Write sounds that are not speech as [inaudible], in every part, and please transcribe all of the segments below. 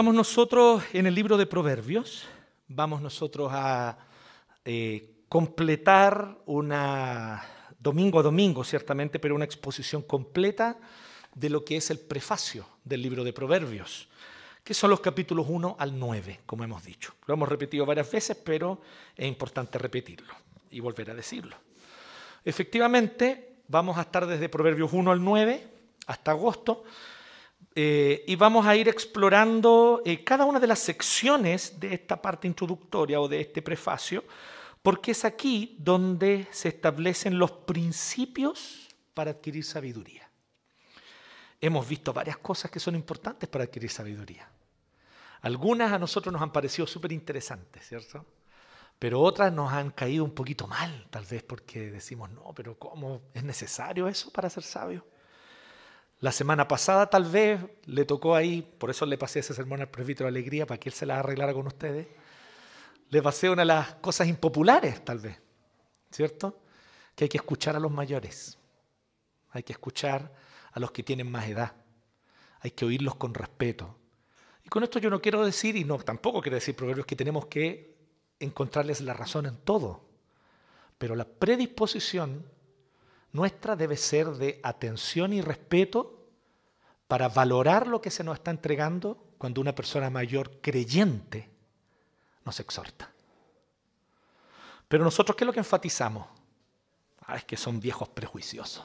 Estamos nosotros en el libro de Proverbios. Vamos nosotros a eh, completar una, domingo a domingo ciertamente, pero una exposición completa de lo que es el prefacio del libro de Proverbios, que son los capítulos 1 al 9, como hemos dicho. Lo hemos repetido varias veces, pero es importante repetirlo y volver a decirlo. Efectivamente, vamos a estar desde Proverbios 1 al 9 hasta agosto eh, y vamos a ir explorando eh, cada una de las secciones de esta parte introductoria o de este prefacio, porque es aquí donde se establecen los principios para adquirir sabiduría. Hemos visto varias cosas que son importantes para adquirir sabiduría. Algunas a nosotros nos han parecido súper interesantes, ¿cierto? Pero otras nos han caído un poquito mal, tal vez porque decimos, no, pero ¿cómo es necesario eso para ser sabio? La semana pasada tal vez le tocó ahí, por eso le pasé ese sermón al presbítero de Alegría, para que él se la arreglara con ustedes. Le pasé una de las cosas impopulares, tal vez, ¿cierto? Que hay que escuchar a los mayores, hay que escuchar a los que tienen más edad, hay que oírlos con respeto. Y con esto yo no quiero decir, y no tampoco quiero decir, proverbios, que tenemos que encontrarles la razón en todo, pero la predisposición nuestra debe ser de atención y respeto para valorar lo que se nos está entregando cuando una persona mayor creyente nos exhorta. Pero nosotros, ¿qué es lo que enfatizamos? Ah, es que son viejos prejuiciosos.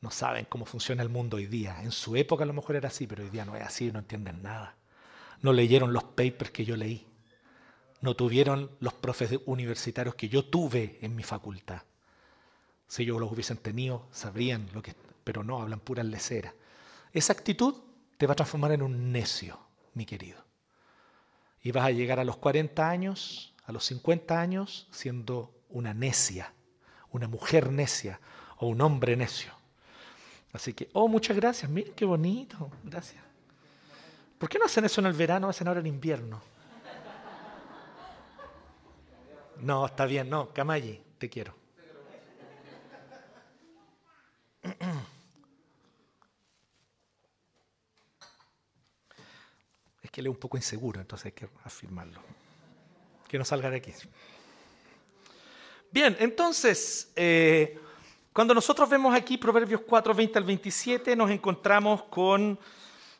No saben cómo funciona el mundo hoy día. En su época a lo mejor era así, pero hoy día no es así, no entienden nada. No leyeron los papers que yo leí. No tuvieron los profes universitarios que yo tuve en mi facultad. Si ellos los hubiesen tenido, sabrían lo que... Pero no, hablan pura lecera. Esa actitud te va a transformar en un necio, mi querido. Y vas a llegar a los 40 años, a los 50 años, siendo una necia, una mujer necia o un hombre necio. Así que, oh, muchas gracias, miren qué bonito, gracias. ¿Por qué no hacen eso en el verano, hacen ahora en invierno? No, está bien, no, Camayi, te quiero. [clears throat] Es que él es un poco inseguro, entonces hay que afirmarlo. Que no salga de aquí. Bien, entonces, eh, cuando nosotros vemos aquí Proverbios 4, 20 al 27, nos encontramos con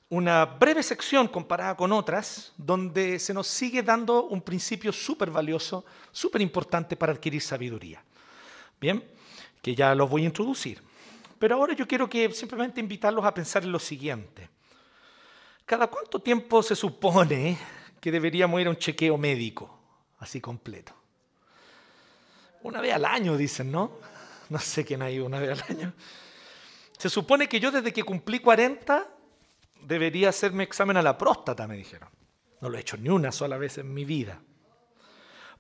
una breve sección comparada con otras, donde se nos sigue dando un principio súper valioso, súper importante para adquirir sabiduría. Bien, que ya los voy a introducir. Pero ahora yo quiero que simplemente invitarlos a pensar en lo siguiente. ¿Cada cuánto tiempo se supone que deberíamos ir a un chequeo médico, así completo? Una vez al año, dicen, ¿no? No sé quién ha ido una vez al año. Se supone que yo desde que cumplí 40 debería hacerme examen a la próstata, me dijeron. No lo he hecho ni una sola vez en mi vida.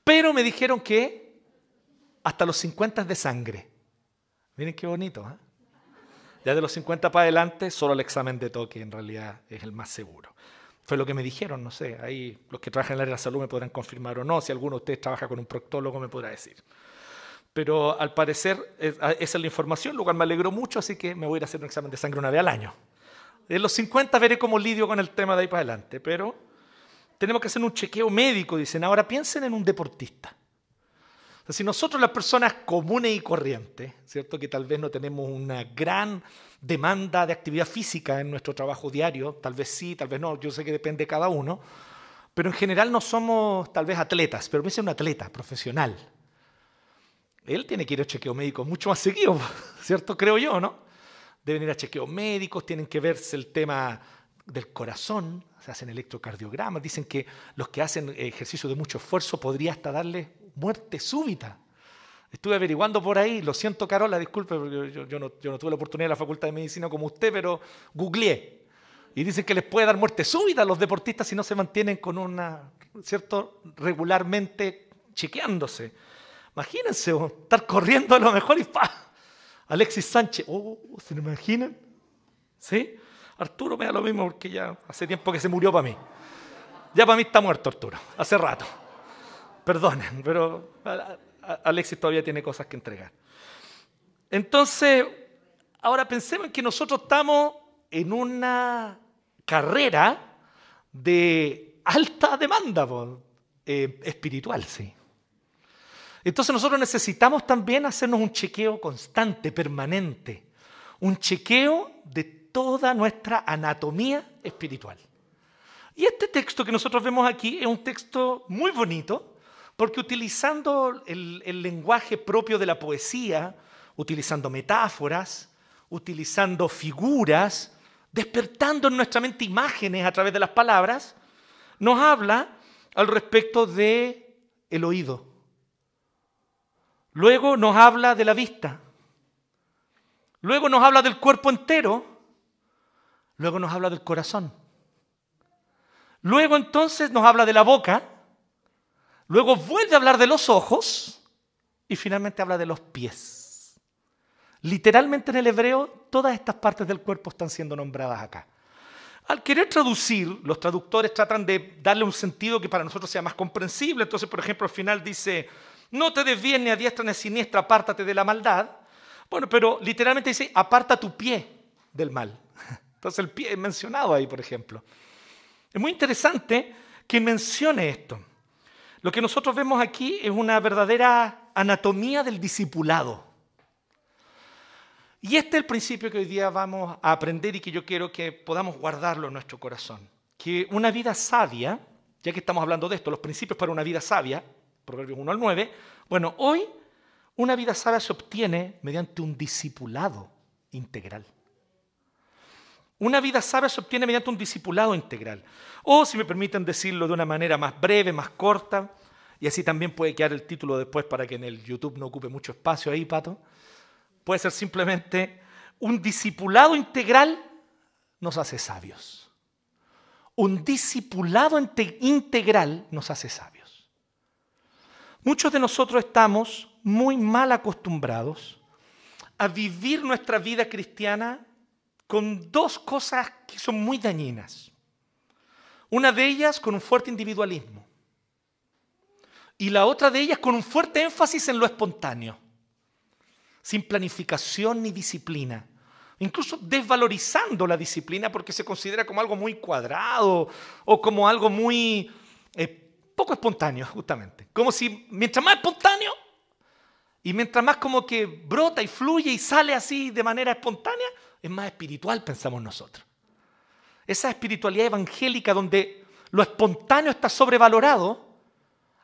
Pero me dijeron que hasta los 50 es de sangre. Miren qué bonito, ¿eh? Ya de los 50 para adelante, solo el examen de toque en realidad es el más seguro. Fue lo que me dijeron, no sé, ahí los que trabajan en área de la salud me podrán confirmar o no, si alguno de ustedes trabaja con un proctólogo me podrá decir. Pero al parecer esa es la información, lo cual me alegró mucho, así que me voy a ir a hacer un examen de sangre una vez al año. En los 50 veré cómo lidio con el tema de ahí para adelante, pero tenemos que hacer un chequeo médico, dicen. Ahora piensen en un deportista si nosotros las personas comunes y corrientes, ¿cierto? que tal vez no tenemos una gran demanda de actividad física en nuestro trabajo diario, tal vez sí, tal vez no, yo sé que depende de cada uno, pero en general no somos tal vez atletas, pero piensa un atleta profesional. Él tiene que ir a chequeo médico mucho más seguido, [laughs] ¿cierto? Creo yo, ¿no? Deben ir a chequeos médicos, tienen que verse el tema del corazón, se hacen electrocardiogramas, dicen que los que hacen ejercicio de mucho esfuerzo podría hasta darle muerte súbita. Estuve averiguando por ahí, lo siento Carola, disculpe, porque yo, no, tuve la oportunidad de la Facultad de Medicina como usted, pero googleé. Y dicen que les puede dar muerte súbita a los deportistas si no se mantienen con una, ¿cierto?, regularmente chequeándose. Imagínense, estar corriendo a lo mejor y ¡pa! Alexis Sánchez, oh, ¿se lo imaginan? ¿Sí? Arturo me da lo mismo porque ya hace tiempo que se murió para mí. Ya para mí está muerto Arturo, hace rato. Perdonen, pero Alexis todavía tiene cosas que entregar. Entonces, ahora pensemos en que nosotros estamos en una carrera de alta demanda eh, espiritual, sí. Entonces nosotros necesitamos también hacernos un chequeo constante, permanente, un chequeo de toda nuestra anatomía espiritual. Y este texto que nosotros vemos aquí es un texto muy bonito, porque utilizando el, lenguaje propio de la poesía, utilizando metáforas, utilizando figuras, despertando en nuestra mente imágenes a través de las palabras, nos habla al respecto de el oído. Luego nos habla de la vista. Luego nos habla del cuerpo entero. Luego nos habla del corazón. Luego entonces nos habla de la boca. Luego vuelve a hablar de los ojos. Y finalmente habla de los pies. Literalmente en el hebreo todas estas partes del cuerpo están siendo nombradas acá. Al querer traducir, los traductores tratan de darle un sentido que para nosotros sea más comprensible. Entonces, por ejemplo, al final dice, no te desvíes ni a diestra ni a siniestra, apártate de la maldad. Bueno, pero literalmente dice, aparta tu pie del mal. [laughs] Entonces el pie es mencionado ahí, por ejemplo. Es muy interesante que mencione esto. Lo que nosotros vemos aquí es una verdadera anatomía del discipulado. Y este es el principio que hoy día vamos a aprender y que yo quiero que podamos guardarlo en nuestro corazón. Que una vida sabia, ya que estamos hablando de esto, los principios para una vida sabia, Proverbios 1 al 9. Bueno, hoy una vida sabia se obtiene mediante un discipulado integral. Una vida sabia se obtiene mediante un discipulado integral. O, si me permiten decirlo de una manera más breve, más corta, y así también puede quedar el título después para que en el YouTube no ocupe mucho espacio ahí, Pato, puede ser simplemente un discipulado integral nos hace sabios. Un discipulado integral nos hace sabios. Muchos de nosotros estamos muy mal acostumbrados a vivir nuestra vida cristiana con dos cosas que son muy dañinas. Una de ellas con un fuerte individualismo y la otra de ellas con un fuerte énfasis en lo espontáneo, sin planificación ni disciplina, incluso desvalorizando la disciplina porque se considera como algo muy cuadrado o como algo muy eh, poco espontáneo, justamente. Como si mientras más espontáneo y mientras más como que brota y fluye y sale así de manera espontánea, es más espiritual, pensamos nosotros. Esa espiritualidad evangélica donde lo espontáneo está sobrevalorado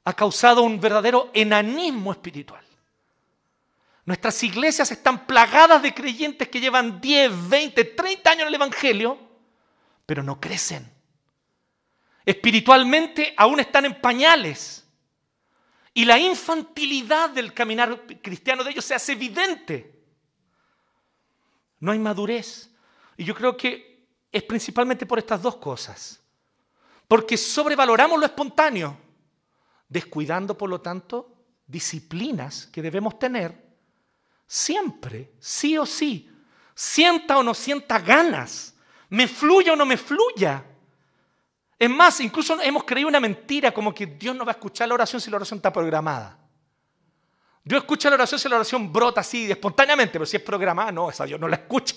ha causado un verdadero enanismo espiritual. Nuestras iglesias están plagadas de creyentes que llevan 10, 20, 30 años en el Evangelio, pero no crecen. Espiritualmente aún están en pañales. Y la infantilidad del caminar cristiano de ellos se hace evidente. No hay madurez. Y yo creo que es principalmente por estas dos cosas. Porque sobrevaloramos lo espontáneo, descuidando, por lo tanto, disciplinas que debemos tener siempre, sí o sí, sienta o no sienta ganas, me fluya o no me fluya. Es más, incluso hemos creído una mentira como que Dios no va a escuchar la oración si la oración está programada. Dios escucha la oración si la oración brota así espontáneamente, pero si es programada, no, esa Dios no la escucha.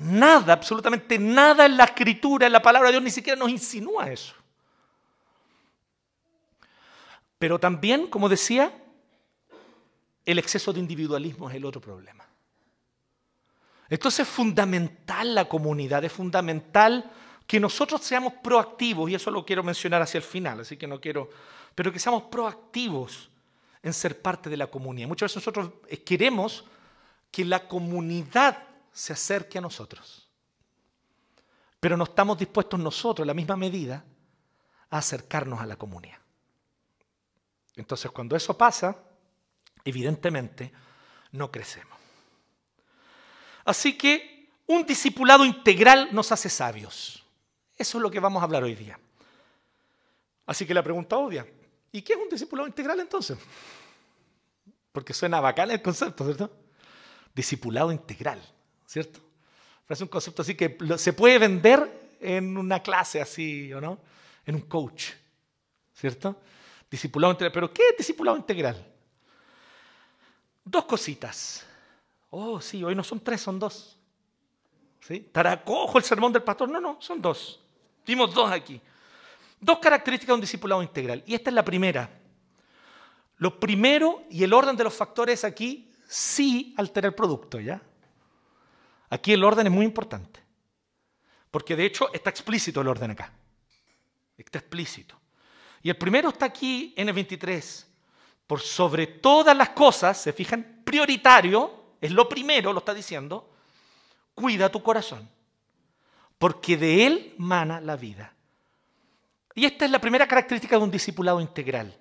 Nada, absolutamente nada en la escritura, en la palabra de Dios, ni siquiera nos insinúa eso. Pero también, como decía, el exceso de individualismo es el otro problema. Entonces es fundamental la comunidad, es fundamental que nosotros seamos proactivos, y eso lo quiero mencionar hacia el final, así que no quiero, pero que seamos proactivos en ser parte de la comunidad. Muchas veces nosotros eh, queremos que la comunidad se acerque a nosotros, pero no estamos dispuestos nosotros, en la misma medida, a acercarnos a la comunidad. Entonces, cuando eso pasa, evidentemente, no crecemos. Así que un discipulado integral nos hace sabios. Eso es lo que vamos a hablar hoy día. Así que la pregunta obvia, ¿y qué es un discipulado integral entonces? Porque suena bacán el concepto, ¿cierto? Discipulado integral, ¿cierto? Es un concepto así que se puede vender en una clase así, ¿o no? En un coach, ¿cierto? Discipulado integral. ¿Pero qué es discipulado integral? Dos cositas. Oh, sí, hoy no son tres, son dos. ¿Sí? Taracojo el sermón del pastor. No, no, son dos. Vimos dos aquí. Dos características de un discipulado integral. Y esta es la primera. Lo primero y el orden de los factores aquí sí altera el producto, ¿ya? Aquí el orden es muy importante. Porque de hecho está explícito el orden acá. Está explícito. Y el primero está aquí en el 23. Por sobre todas las cosas, se fijan, prioritario, es lo primero, lo está diciendo, cuida tu corazón. Porque de él mana la vida. Y esta es la primera característica de un discipulado integral.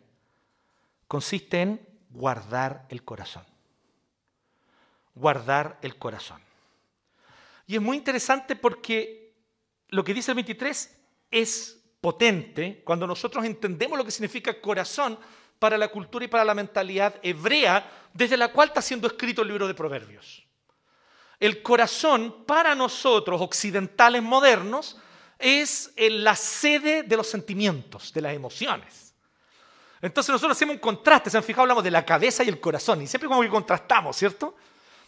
Consiste en guardar el corazón. Guardar el corazón. Y es muy interesante porque lo que dice el 23 es potente cuando nosotros entendemos lo que significa corazón para la cultura y para la mentalidad hebrea desde la cual está siendo escrito el libro de Proverbios. El corazón para nosotros occidentales modernos es la sede de los sentimientos, de las emociones. Entonces nosotros hacemos un contraste, se han fijado, hablamos de la cabeza y el corazón, y siempre como que contrastamos, ¿cierto?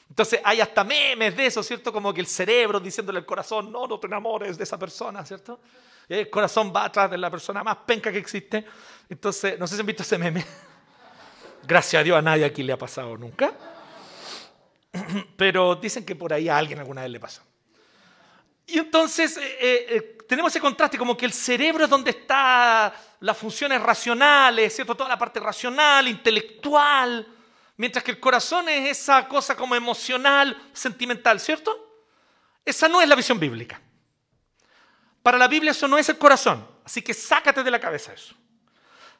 Entonces hay hasta memes de eso, ¿cierto? Como que el cerebro diciéndole al corazón, no, no te enamores de esa persona, ¿cierto? El corazón va atrás de la persona más penca que existe. Entonces, no sé si han visto ese meme. Gracias a Dios a nadie aquí le ha pasado nunca. Pero dicen que por ahí a alguien alguna vez le pasó. Y entonces eh, eh, eh, tenemos ese contraste, como que el cerebro es donde están las funciones racionales, ¿cierto? Toda la parte racional, intelectual, mientras que el corazón es esa cosa como emocional, sentimental, ¿cierto? Esa no es la visión bíblica. Para la Biblia eso no es el corazón, así que sácate de la cabeza eso.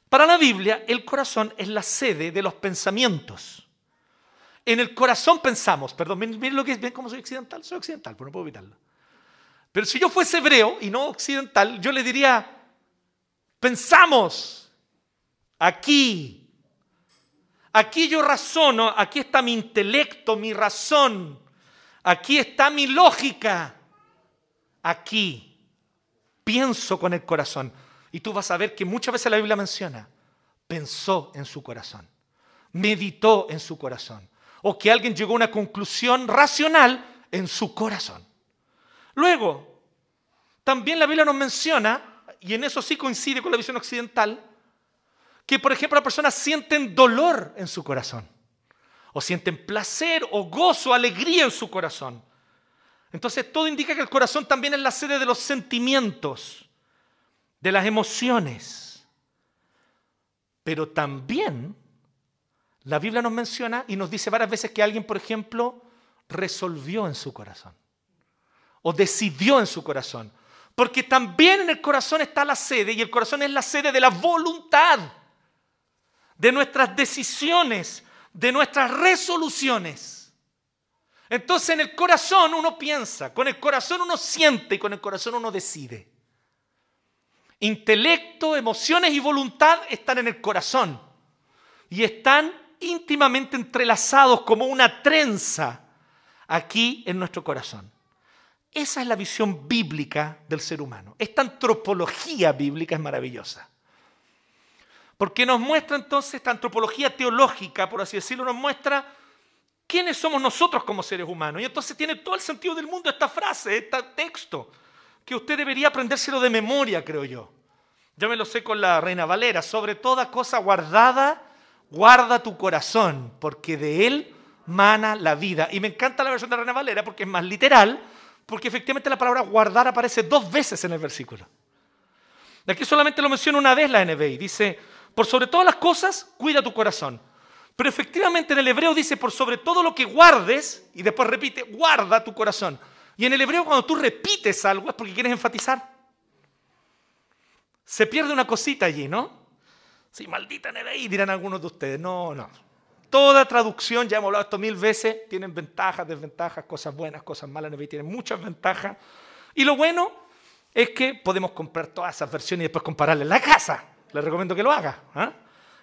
Para la Biblia el corazón es la sede de los pensamientos. En el corazón pensamos, perdón, miren lo que es, ven cómo soy occidental, soy occidental, pero no puedo evitarlo. Pero si yo fuese hebreo y no occidental, yo le diría, pensamos aquí, Aquí yo razono, aquí está mi intelecto, mi razón, aquí está mi lógica. Aquí pienso con el corazón. Y tú vas a ver que muchas veces la Biblia menciona, pensó en su corazón, meditó en su corazón, o que alguien llegó a una conclusión racional en su corazón. Luego, también la Biblia nos menciona, y en eso sí coincide con la visión occidental, que, por ejemplo, las personas sienten dolor en su corazón, o sienten placer, o gozo, alegría en su corazón. Entonces, todo indica que el corazón también es la sede de los sentimientos, de las emociones. Pero también la Biblia nos menciona y nos dice varias veces que alguien, por ejemplo, resolvió en su corazón o decidió en su corazón. Porque también en el corazón está la sede y el corazón es la sede de la voluntad de nuestras decisiones, de nuestras resoluciones. Entonces en el corazón uno piensa, con el corazón uno siente y con el corazón uno decide. Intelecto, emociones y voluntad están en el corazón y están íntimamente entrelazados como una trenza aquí en nuestro corazón. Esa es la visión bíblica del ser humano. Esta antropología bíblica es maravillosa. Porque nos muestra entonces esta antropología teológica, por así decirlo, nos muestra quiénes somos nosotros como seres humanos. Y entonces tiene todo el sentido del mundo esta frase, este texto, que usted debería aprendérselo de memoria, creo yo. Yo me lo sé con la Reina Valera. Sobre toda cosa guardada, guarda tu corazón, porque de él mana la vida. Y me encanta la versión de la Reina Valera porque es más literal, porque efectivamente la palabra guardar aparece dos veces en el versículo. Aquí solamente lo menciona una vez la NBI. Dice, por sobre todas las cosas, cuida tu corazón. Pero efectivamente en el hebreo dice, por sobre todo lo que guardes, y después repite, guarda tu corazón. Y en el hebreo cuando tú repites algo es porque quieres enfatizar. Se pierde una cosita allí, ¿no? Sí, maldita NBI, dirán algunos de ustedes. No, no. Toda traducción, ya hemos hablado esto mil veces, tienen ventajas, desventajas, cosas buenas, cosas malas. NBI tiene muchas ventajas. Y lo bueno es que podemos comprar todas esas versiones y después compararlas en la casa le recomiendo que lo haga. ¿ah?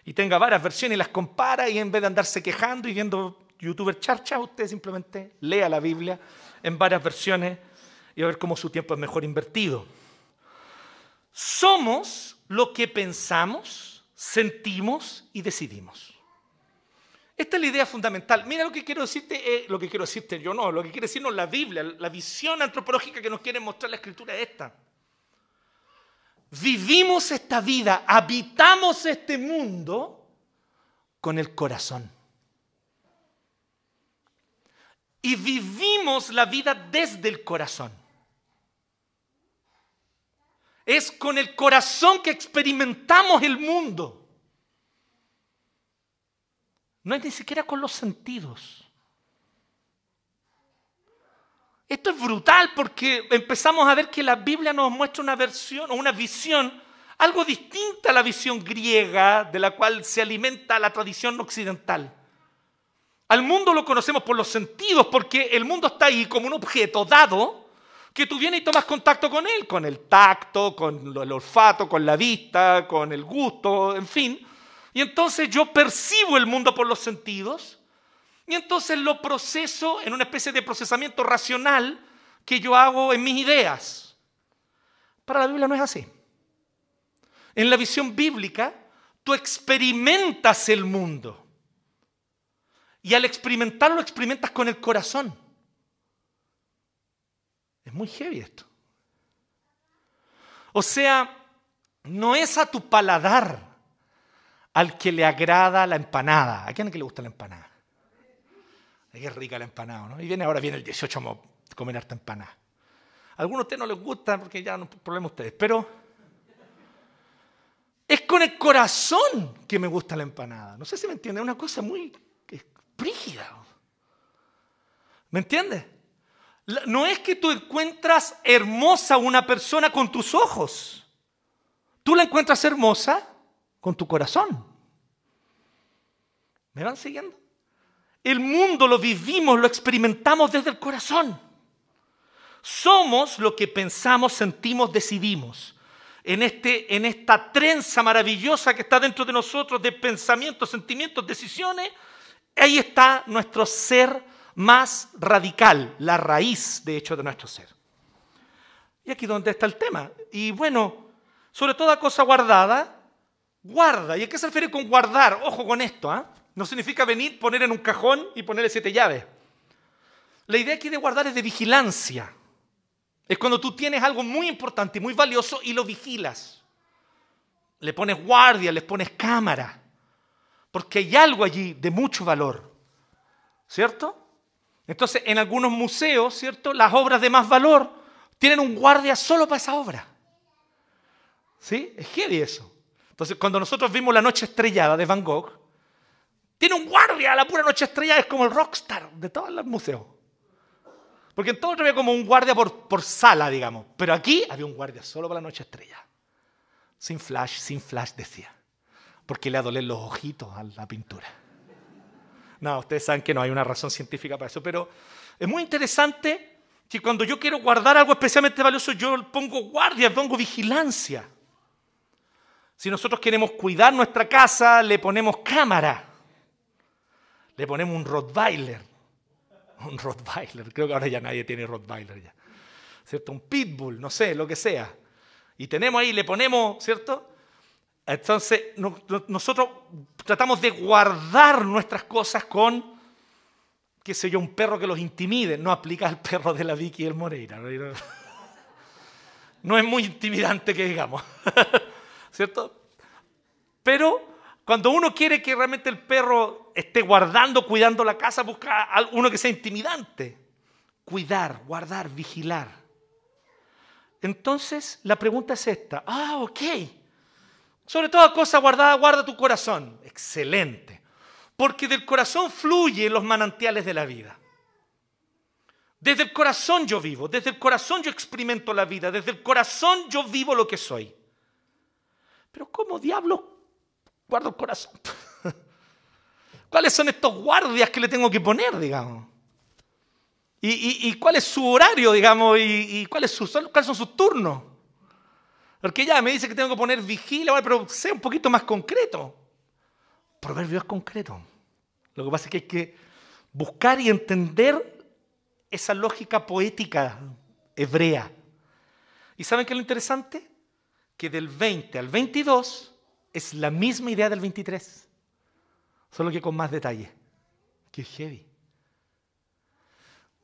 Y tenga varias versiones y las compara y en vez de andarse quejando y viendo youtuber charcha, usted simplemente lea la Biblia en varias versiones y a ver cómo su tiempo es mejor invertido. Somos lo que pensamos, sentimos y decidimos. Esta es la idea fundamental. Mira lo que quiero decirte, eh, lo que quiero decirte yo no, lo que quiere decirnos la Biblia, la visión antropológica que nos quiere mostrar la escritura es esta. Vivimos esta vida, habitamos este mundo con el corazón. Y vivimos la vida desde el corazón. Es con el corazón que experimentamos el mundo. No es ni siquiera con los sentidos. Esto es brutal porque empezamos a ver que la Biblia nos muestra una versión o una visión algo distinta a la visión griega de la cual se alimenta la tradición occidental. Al mundo lo conocemos por los sentidos porque el mundo está ahí como un objeto dado que tú vienes y tomas contacto con él, con el tacto, con el olfato, con la vista, con el gusto, en fin. Y entonces yo percibo el mundo por los sentidos y entonces lo proceso en una especie de procesamiento racional que yo hago en mis ideas. Para la Biblia no es así. En la visión bíblica, tú experimentas el mundo. Y al experimentarlo, experimentas con el corazón. Es muy heavy esto. O sea, no es a tu paladar al que le agrada la empanada. ¿A quién es que le gusta la empanada? Es rica la empanada, ¿no? Y viene ahora viene el 18 a comer harta empanada. A algunos de ustedes no les gusta porque ya no problema ustedes, pero es con el corazón que me gusta la empanada. No sé si me entiende, es una cosa muy brígida. ¿Me entiendes? No es que tú encuentras hermosa una persona con tus ojos. Tú la encuentras hermosa con tu corazón. ¿Me van siguiendo? El mundo lo vivimos, lo experimentamos desde el corazón. Somos lo que pensamos, sentimos, decidimos. En, este, en esta trenza maravillosa que está dentro de nosotros de pensamientos, sentimientos, decisiones, ahí está nuestro ser más radical, la raíz, de hecho, de nuestro ser. Y aquí donde está el tema. Y bueno, sobre toda cosa guardada, guarda. ¿Y a qué se refiere con guardar? Ojo con esto, ¿ah? No significa venir, poner en un cajón y ponerle siete llaves. La idea aquí de guardar es de vigilancia. Es cuando tú tienes algo muy importante muy valioso y lo vigilas. Le pones guardia, le pones cámara. Porque hay algo allí de mucho valor. ¿Cierto? Entonces, en algunos museos, ¿cierto? Las obras de más valor tienen un guardia solo para esa obra. ¿Sí? Es heavy eso. Entonces, cuando nosotros vimos La Noche Estrellada de Van Gogh, tiene un guardia, la pura noche estrella es como el rockstar de todos los museos. Porque en todo había como un guardia por, por sala, digamos. Pero aquí había un guardia solo para la noche estrella. Sin flash, sin flash, decía. Porque le adolen los ojitos a la pintura. No, ustedes saben que no hay una razón científica para eso. Pero es muy interesante que cuando yo quiero guardar algo especialmente valioso, yo pongo guardia, pongo vigilancia. Si nosotros queremos cuidar nuestra casa, le ponemos cámara le ponemos un Rottweiler. [laughs] Un Rottweiler, creo que ahora ya nadie tiene Rottweiler ya. ¿Cierto? Un Pitbull, no sé, lo que sea. Y tenemos ahí, le ponemos, ¿cierto? Entonces, nosotros tratamos de guardar nuestras cosas con, qué sé yo, un perro que los intimide. No aplica al perro de la Vicky y el Moreira. No [laughs] es muy intimidante que digamos. [laughs] ¿Cierto? Pero cuando uno quiere que realmente el perro esté guardando, cuidando la casa, busca a uno que sea intimidante. Cuidar, guardar, vigilar. Entonces la pregunta es esta. Ah, ok. Sobre toda cosa guardada, guarda tu corazón. Excelente. Porque del corazón fluyen los manantiales de la vida. Desde el corazón yo vivo, desde el corazón yo experimento la vida, desde el corazón yo vivo lo que soy. Pero ¿cómo diablos guardo el corazón. [laughs] ¿Cuáles son estos guardias que le tengo que poner, digamos? ¿Y, cuál es su horario, digamos? ¿Y, cuáles, cuáles son sus turnos? Porque ya me dice que tengo que poner vigilia, pero sea un poquito más concreto. Proverbio es concreto. Lo que pasa es que hay que buscar y entender esa lógica poética hebrea. ¿Y saben qué es lo interesante? Que del 20 al 22 es la misma idea del 23, solo que con más detalle. Qué heavy.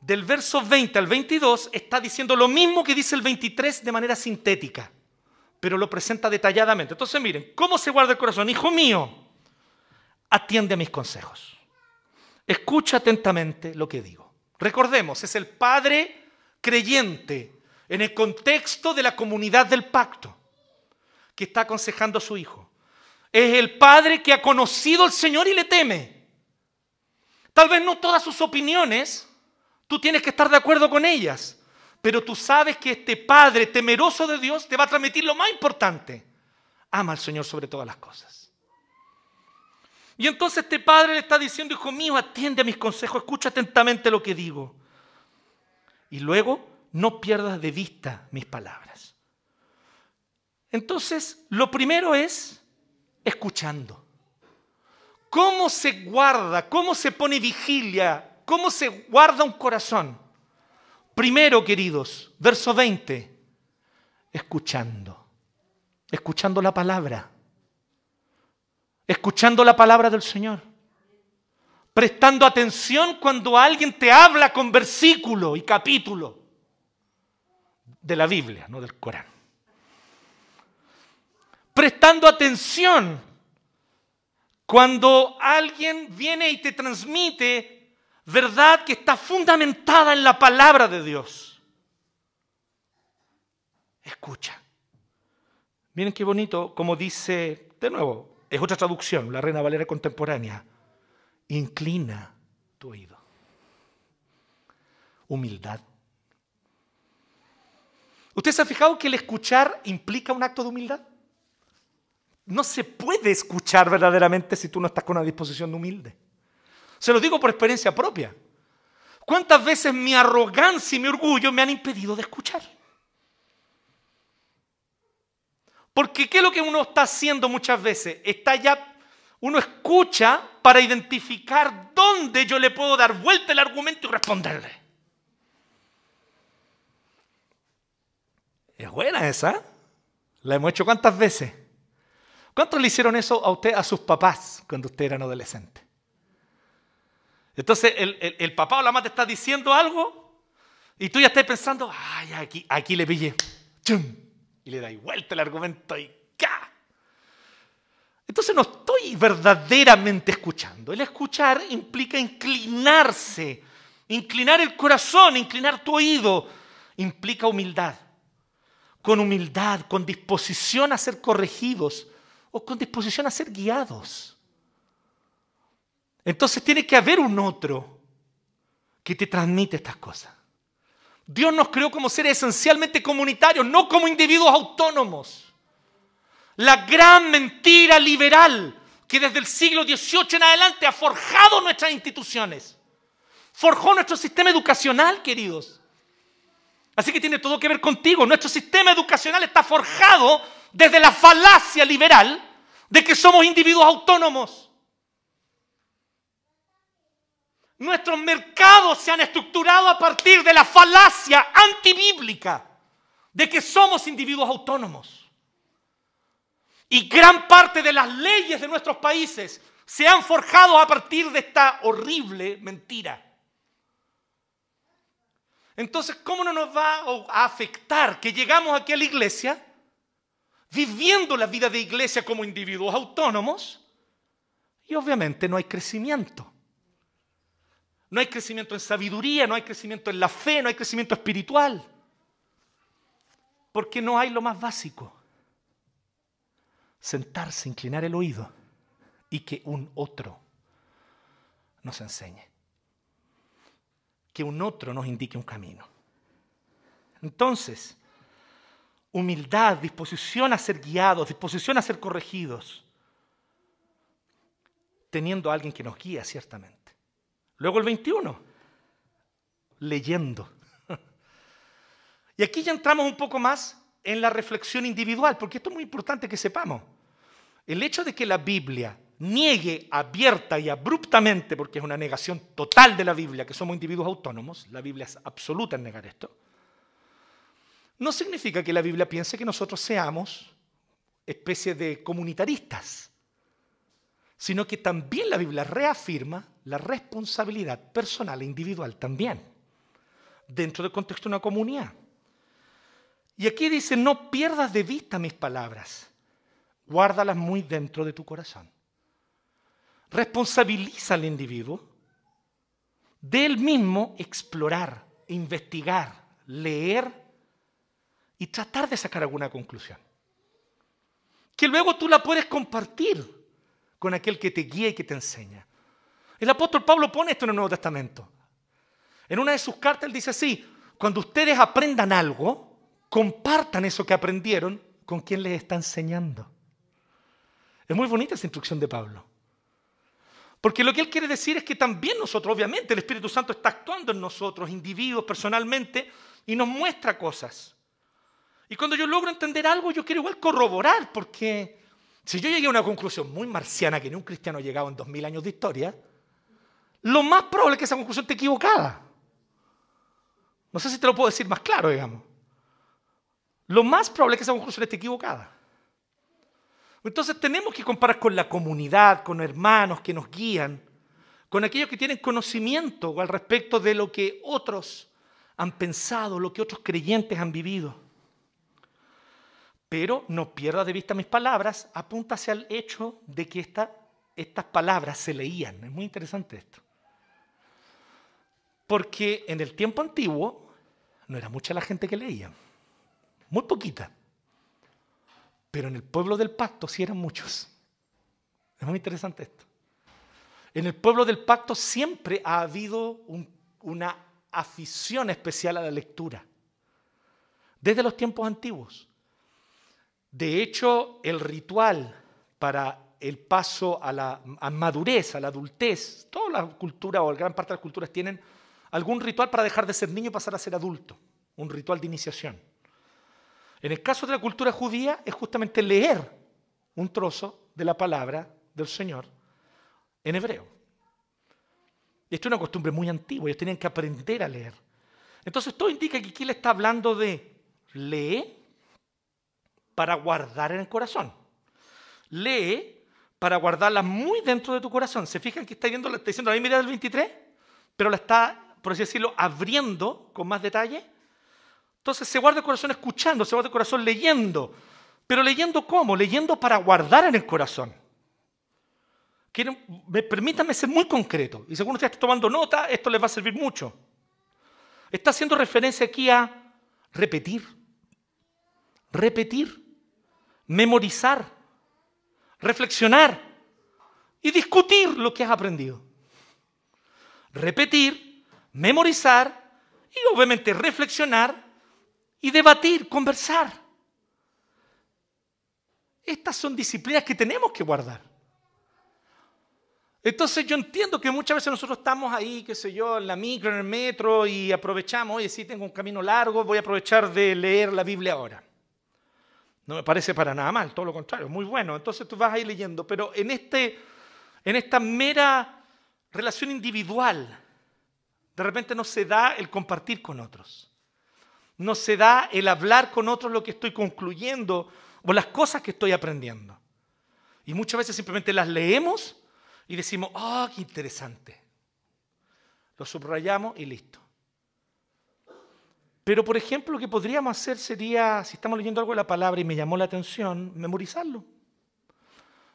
Del verso 20 al 22 está diciendo lo mismo que dice el 23 de manera sintética. pero lo presenta detalladamente. Entonces miren, ¿cómo se guarda el corazón? Hijo mío, atiende a mis consejos. Escucha atentamente lo que digo. Recordemos, es el padre creyente en el contexto de la comunidad del pacto que está aconsejando a su hijo. Es el padre que ha conocido al Señor y le teme. Tal vez no todas sus opiniones, tú tienes que estar de acuerdo con ellas, pero tú sabes que este padre temeroso de Dios te va a transmitir lo más importante. Ama al Señor sobre todas las cosas. Y entonces este padre le está diciendo, hijo mío, atiende a mis consejos, escucha atentamente lo que digo. Y luego, no pierdas de vista mis palabras. Entonces, lo primero es escuchando. ¿Cómo se guarda? ¿Cómo se pone vigilia? ¿Cómo se guarda un corazón? Primero, queridos, verso 20, escuchando. Escuchando la palabra. Escuchando la palabra del Señor. Prestando atención cuando alguien te habla con versículo y capítulo de la Biblia, no del Corán prestando atención cuando alguien viene y te transmite verdad que está fundamentada en la palabra de Dios. Escucha. Miren qué bonito, como dice, de nuevo, es otra traducción, la Reina Valera contemporánea. Inclina tu oído. Humildad. ¿Usted se ha fijado que el escuchar implica un acto de humildad? No se puede escuchar verdaderamente si tú no estás con una disposición humilde. Se lo digo por experiencia propia. ¿Cuántas veces mi arrogancia y mi orgullo me han impedido de escuchar? Porque ¿qué es lo que uno está haciendo muchas veces? Está ya, uno escucha para identificar dónde yo le puedo dar vuelta el argumento y responderle. Es buena esa. La hemos hecho cuántas veces. ¿Cuántos le hicieron eso a usted, a sus papás, cuando usted era adolescente? Entonces el, papá o la mamá te está diciendo algo y tú ya estás pensando, ay, aquí, aquí le pille, y le dais vuelta el argumento y ¡ca! Entonces no estoy verdaderamente escuchando. El escuchar implica inclinarse, inclinar el corazón, inclinar tu oído, implica humildad. Con humildad, con disposición a ser corregidos, con disposición a ser guiados. Entonces tiene que haber un otro que te transmite estas cosas. Dios nos creó como seres esencialmente comunitarios, no como individuos autónomos. La gran mentira liberal que desde el siglo XVIII en adelante ha forjado nuestras instituciones, forjó nuestro sistema educacional, queridos. Así que tiene todo que ver contigo. Nuestro sistema educacional está forjado desde la falacia liberal de que somos individuos autónomos. Nuestros mercados se han estructurado a partir de la falacia antibíblica de que somos individuos autónomos. Y gran parte de las leyes de nuestros países se han forjado a partir de esta horrible mentira. Entonces, ¿cómo no nos va a afectar que llegamos aquí a la iglesia viviendo la vida de iglesia como individuos autónomos y obviamente no hay crecimiento. No hay crecimiento en sabiduría, no hay crecimiento en la fe, no hay crecimiento espiritual. Porque no hay lo más básico. Sentarse, inclinar el oído y que un otro nos enseñe. Que un otro nos indique un camino. Entonces, humildad, disposición a ser guiados, disposición a ser corregidos, teniendo a alguien que nos guía, ciertamente. Luego el 21, leyendo. [laughs] Y aquí ya entramos un poco más en la reflexión individual, porque esto es muy importante que sepamos. El hecho de que la Biblia niegue abierta y abruptamente, porque es una negación total de la Biblia, que somos individuos autónomos, la Biblia es absoluta en negar esto, no significa que la Biblia piense que nosotros seamos especie de comunitaristas, sino que también la Biblia reafirma la responsabilidad personal e individual también, dentro del contexto de una comunidad. Y aquí dice, no pierdas de vista mis palabras, guárdalas muy dentro de tu corazón. Responsabiliza al individuo de él mismo explorar, investigar, leer y tratar de sacar alguna conclusión. Que luego tú la puedes compartir con aquel que te guía y que te enseña. El apóstol Pablo pone esto en el Nuevo Testamento. En una de sus cartas él dice así, cuando ustedes aprendan algo, compartan eso que aprendieron con quien les está enseñando. Es muy bonita esa instrucción de Pablo. Porque lo que él quiere decir es que también nosotros, obviamente, el Espíritu Santo está actuando en nosotros, individuos, personalmente, y nos muestra cosas. Y cuando yo logro entender algo, yo quiero igual corroborar, porque si yo llegué a una conclusión muy marciana que ni un cristiano ha llegado en dos mil años de historia, lo más probable es que esa conclusión esté equivocada. No sé si te lo puedo decir más claro, digamos. Lo más probable es que esa conclusión esté equivocada. Entonces tenemos que comparar con la comunidad, con hermanos que nos guían, con aquellos que tienen conocimiento al respecto de lo que otros han pensado, lo que otros creyentes han vivido. Pero no pierda de vista mis palabras, apunta hacia el hecho de que estas palabras se leían. Es muy interesante esto. Porque en el tiempo antiguo no era mucha la gente que leía, muy poquita. Pero en el pueblo del pacto sí eran muchos. Es muy interesante esto. En el pueblo del pacto siempre ha habido una afición especial a la lectura, desde los tiempos antiguos. De hecho, el ritual para el paso a la madurez, a la adultez, toda la cultura o gran parte de las culturas tienen algún ritual para dejar de ser niño y pasar a ser adulto, un ritual de iniciación. En el caso de la cultura judía es justamente leer un trozo de la palabra del Señor en hebreo. Esto es una costumbre muy antigua, ellos tenían que aprender a leer. Entonces todo indica que aquí le está hablando de lee para guardar en el corazón. Lee para guardarla muy dentro de tu corazón. ¿Se fijan que está, viendo, está diciendo misma idea del 23? Pero la está, por así decirlo, abriendo con más detalle entonces se guarda el corazón escuchando, se guarda el corazón leyendo. Pero leyendo cómo? Leyendo para guardar en el corazón. permítanme ser muy concreto. Y según usted está tomando nota, esto les va a servir mucho. Está haciendo referencia aquí a repetir. Repetir. Memorizar. Reflexionar. Y discutir lo que has aprendido. Repetir, memorizar y obviamente reflexionar y debatir, conversar. Estas son disciplinas que tenemos que guardar. Entonces yo entiendo que muchas veces nosotros estamos ahí, qué sé yo, en la micro, en el metro y aprovechamos, oye, si tengo un camino largo, voy a aprovechar de leer la Biblia ahora. No me parece para nada mal, todo lo contrario, muy bueno. Entonces tú vas ahí leyendo, pero en, este, en esta mera relación individual, de repente no se da el compartir con otros no se da el hablar con otros lo que estoy concluyendo o las cosas que estoy aprendiendo. Y muchas veces simplemente las leemos y decimos, ah, qué interesante. Lo subrayamos y listo. Pero, por ejemplo, lo que podríamos hacer sería, si estamos leyendo algo de la palabra y me llamó la atención, memorizarlo.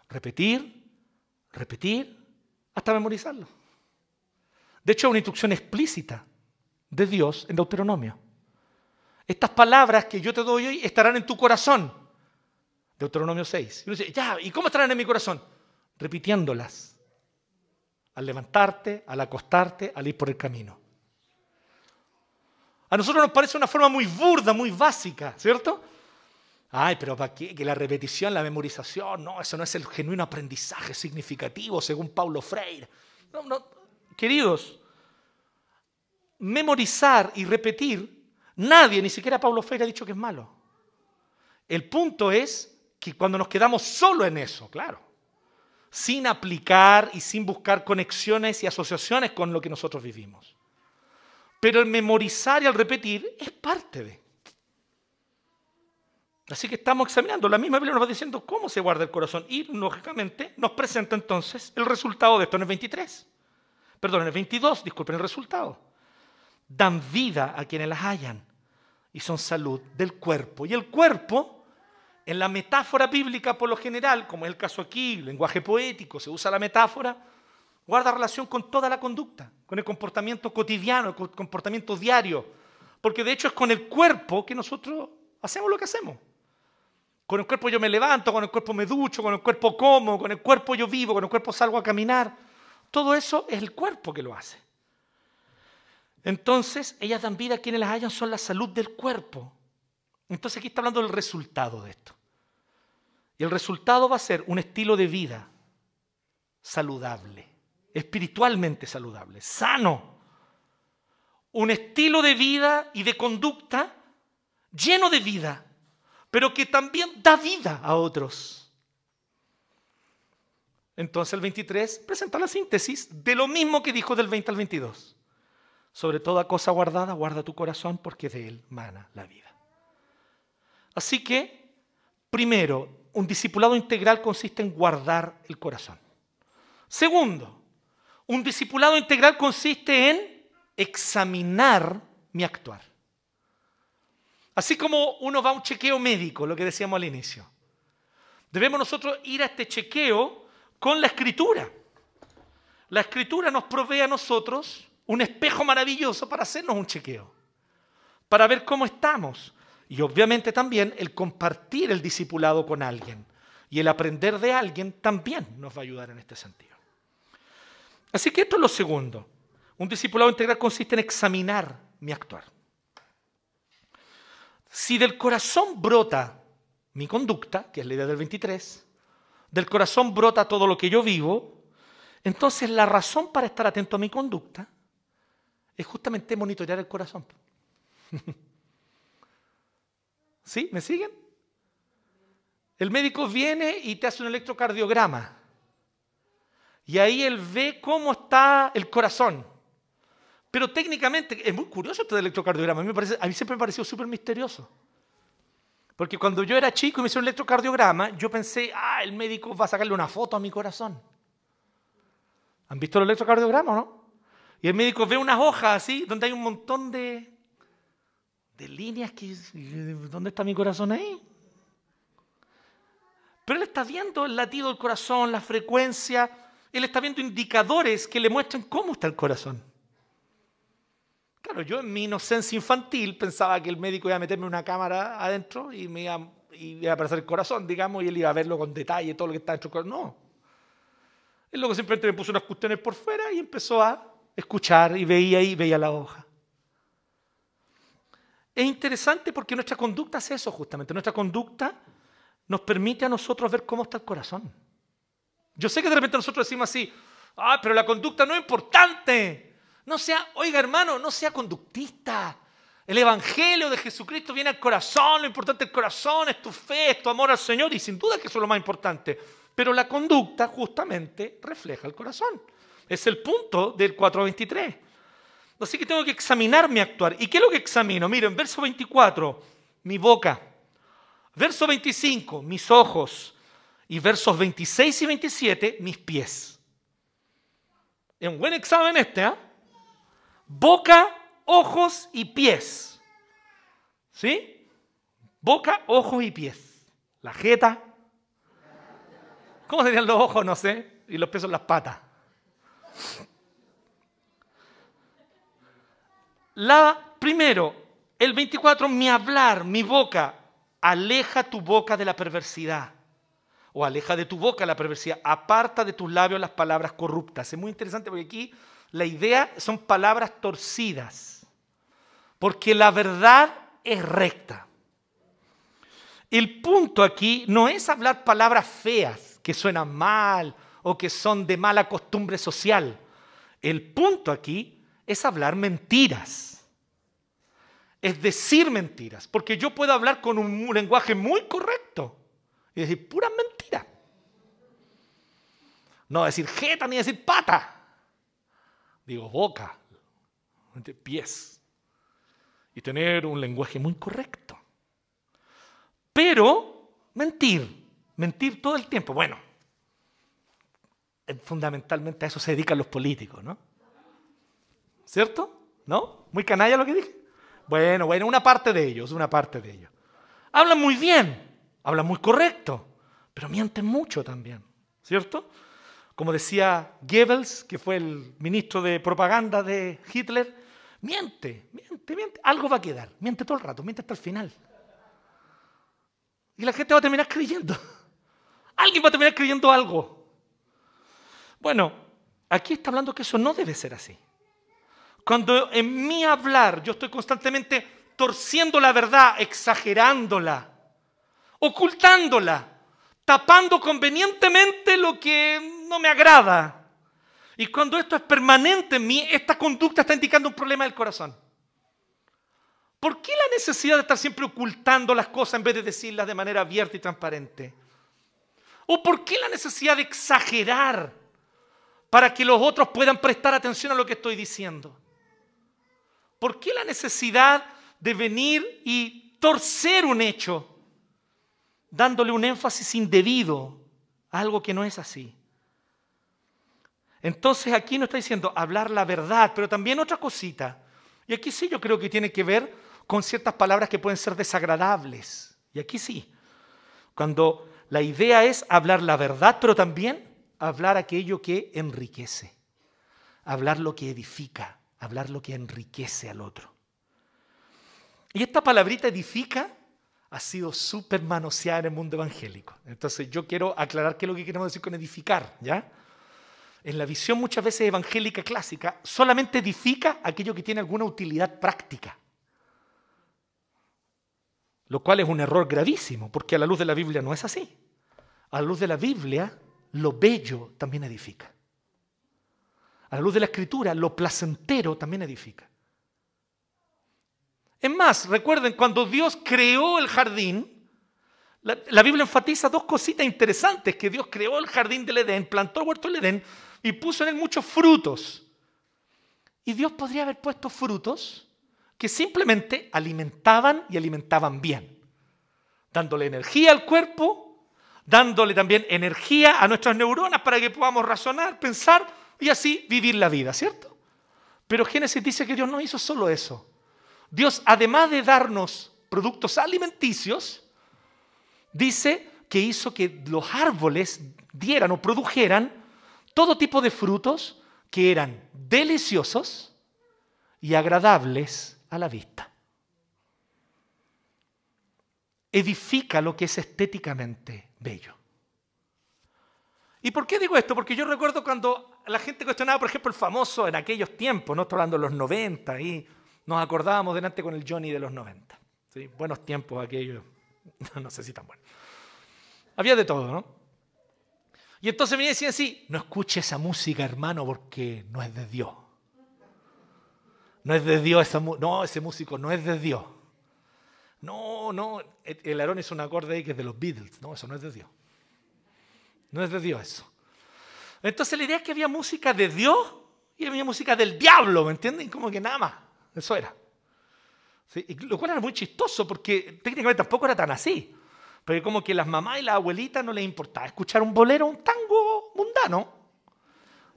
Repetir, repetir, hasta memorizarlo. De hecho, hay una instrucción explícita de Dios en Deuteronomio. Estas palabras que yo te doy hoy estarán en tu corazón. Deuteronomio 6. Y uno dice, ya, ¿y cómo estarán en mi corazón? Repitiéndolas. Al levantarte, al acostarte, al ir por el camino. A nosotros nos parece una forma muy burda, muy básica, ¿cierto? Ay, pero ¿para qué? Que la repetición, la memorización, no, eso no es el genuino aprendizaje significativo, según Paulo Freire. No, no, queridos, memorizar y repetir Nadie, ni siquiera Pablo Freire, ha dicho que es malo. El punto es que cuando nos quedamos solo en eso, claro, sin aplicar y sin buscar conexiones y asociaciones con lo que nosotros vivimos. Pero el memorizar y el repetir es parte de. Así que estamos examinando. La misma Biblia nos va diciendo cómo se guarda el corazón. Y, lógicamente, nos presenta entonces el resultado de esto en el 23. Perdón, en el 22, disculpen el resultado dan vida a quienes las hallan y son salud del cuerpo. Y el cuerpo, en la metáfora bíblica por lo general, como es el caso aquí, lenguaje poético, se usa la metáfora, guarda relación con toda la conducta, con el comportamiento cotidiano, con el comportamiento diario, porque de hecho es con el cuerpo que nosotros hacemos lo que hacemos. Con el cuerpo yo me levanto, con el cuerpo me ducho, con el cuerpo como, con el cuerpo yo vivo, con el cuerpo salgo a caminar. Todo eso es el cuerpo que lo hace. Entonces, ellas dan vida a quienes las hayan son la salud del cuerpo. Entonces aquí está hablando del resultado de esto. Y el resultado va a ser un estilo de vida saludable, espiritualmente saludable, sano. Un estilo de vida y de conducta lleno de vida, pero que también da vida a otros. Entonces el 23 presenta la síntesis de lo mismo que dijo del 20 al 22. Sobre toda cosa guardada, guarda tu corazón porque de él mana la vida. Así que, primero, un discipulado integral consiste en guardar el corazón. Segundo, un discipulado integral consiste en examinar mi actuar. Así como uno va a un chequeo médico, lo que decíamos al inicio. Debemos nosotros ir a este chequeo con la escritura. La escritura nos provee a nosotros un espejo maravilloso para hacernos un chequeo, para ver cómo estamos. Y obviamente también el compartir el discipulado con alguien y el aprender de alguien también nos va a ayudar en este sentido. Así que esto es lo segundo. Un discipulado integral consiste en examinar mi actuar. Si del corazón brota mi conducta, que es la idea del 23, del corazón brota todo lo que yo vivo, entonces la razón para estar atento a mi conducta es justamente monitorear el corazón. [laughs] ¿Sí? ¿Me siguen? El médico viene y te hace un electrocardiograma. Y ahí él ve cómo está el corazón. Pero técnicamente, es muy curioso este electrocardiograma. A mí, siempre me pareció súper misterioso. Porque cuando yo era chico y me hicieron un electrocardiograma, yo pensé, ah, el médico va a sacarle una foto a mi corazón. ¿Han visto el electrocardiograma no? Y el médico ve unas hojas así, donde hay un montón de, de líneas que... ¿Dónde está mi corazón ahí? Pero él está viendo el latido del corazón, la frecuencia, él está viendo indicadores que le muestran cómo está el corazón. Claro, yo en mi inocencia infantil pensaba que el médico iba a meterme una cámara adentro y me iba, a aparecer el corazón, digamos, y él iba a verlo con detalle, todo lo que está dentro del corazón. No. Él luego simplemente me puso unas cuestiones por fuera y empezó a escuchar y veía ahí, veía la hoja. Es interesante porque nuestra conducta hace eso justamente. Nuestra conducta nos permite a nosotros ver cómo está el corazón. Yo sé que de repente nosotros decimos así, ah, pero la conducta no es importante. No sea, oiga hermano, no sea conductista. El Evangelio de Jesucristo viene al corazón, lo importante es el corazón, es tu fe, es tu amor al Señor y sin duda que eso es lo más importante. Pero la conducta justamente refleja el corazón. Es el punto del 4.23. Así que tengo que examinar mi actuar. ¿Y qué es lo que examino? Miren, verso 24, mi boca. Verso 25, mis ojos. Y versos 26 y 27, mis pies. Es un buen examen este, ¿ah? Boca, ojos y pies. ¿Sí? Boca, ojos y pies. La jeta. ¿Cómo serían los ojos? No sé. Y los pies son las patas. La, primero, el 24, mi hablar, mi boca, aleja tu boca de la perversidad. O aleja de tu boca la perversidad. Aparta de tus labios las palabras corruptas. Es muy interesante porque aquí la idea son palabras torcidas. Porque la verdad es recta. El punto aquí no es hablar palabras feas, que suenan mal o que son de mala costumbre social. El punto aquí es hablar mentiras. Es decir mentiras. Porque yo puedo hablar con un lenguaje muy correcto y decir puras mentiras. No decir jeta ni decir pata. Digo boca, pies. Y tener un lenguaje muy correcto. Pero mentir, mentir todo el tiempo. Bueno, fundamentalmente a eso se dedican los políticos, ¿no? ¿Cierto? ¿No? Muy canalla lo que dije. Bueno, bueno, una parte de ellos, una parte de ellos. Hablan muy bien, hablan muy correcto, pero mienten mucho también, ¿cierto? Como decía Goebbels, que fue el ministro de propaganda de Hitler, miente, miente, miente, algo va a quedar, miente todo el rato, miente hasta el final. Y la gente va a terminar creyendo. [laughs] Alguien va a terminar creyendo algo. Bueno, aquí está hablando que eso no debe ser así. Cuando en mi hablar yo estoy constantemente torciendo la verdad, exagerándola, ocultándola, tapando convenientemente lo que no me agrada. Y cuando esto es permanente en mí, esta conducta está indicando un problema del corazón. ¿Por qué la necesidad de estar siempre ocultando las cosas en vez de decirlas de manera abierta y transparente? ¿O por qué la necesidad de exagerar para que los otros puedan prestar atención a lo que estoy diciendo? ¿Por qué la necesidad de venir y torcer un hecho dándole un énfasis indebido a algo que no es así? Entonces aquí nos está diciendo hablar la verdad, pero también otra cosita. Y aquí sí yo creo que tiene que ver con ciertas palabras que pueden ser desagradables. Y aquí sí. Cuando la idea es hablar la verdad, pero también hablar aquello que enriquece. Hablar lo que edifica, hablar lo que enriquece al otro. Y esta palabrita edifica ha sido súper manoseada en el mundo evangélico. Entonces yo quiero aclarar qué es lo que queremos decir con edificar, ¿ya? en la visión muchas veces evangélica clásica, solamente edifica aquello que tiene alguna utilidad práctica. Lo cual es un error gravísimo, porque a la luz de la Biblia no es así. A la luz de la Biblia, lo bello también edifica. A la luz de la escritura, lo placentero también edifica. Es más, recuerden, cuando Dios creó el jardín, la, Biblia enfatiza dos cositas interesantes, que Dios creó el jardín del Edén, plantó el huerto del Edén, y puso en él muchos frutos. Y Dios podría haber puesto frutos que simplemente alimentaban y alimentaban bien, dándole energía al cuerpo, dándole también energía a nuestras neuronas para que podamos razonar, pensar y así vivir la vida, ¿cierto? Pero Génesis dice que Dios no hizo solo eso. Dios, además de darnos productos alimenticios, dice que hizo que los árboles dieran o produjeran todo tipo de frutos que eran deliciosos y agradables a la vista. Edifica lo que es estéticamente bello. ¿Y por qué digo esto? Porque yo recuerdo cuando la gente cuestionaba, por ejemplo, el famoso en aquellos tiempos, no estoy hablando de los 90, y nos acordábamos delante con el Johnny de los 90. ¿sí? Buenos tiempos aquellos, [laughs] no sé si tan buenos. Había de todo, ¿no? Y entonces me decían así, no escuche esa música, hermano, porque no es de Dios. No es de Dios esa No, ese músico no es de Dios. No, no, el Aarón es un acorde ahí que es de los Beatles. No, eso no es de Dios. No es de Dios eso. Entonces la idea es que había música de Dios y había música del diablo, ¿me entienden? Como que nada más. Eso era. lo cual era muy chistoso porque técnicamente tampoco era tan así. Porque como que las mamás y las abuelitas no les importaba escuchar un bolero, un tango mundano.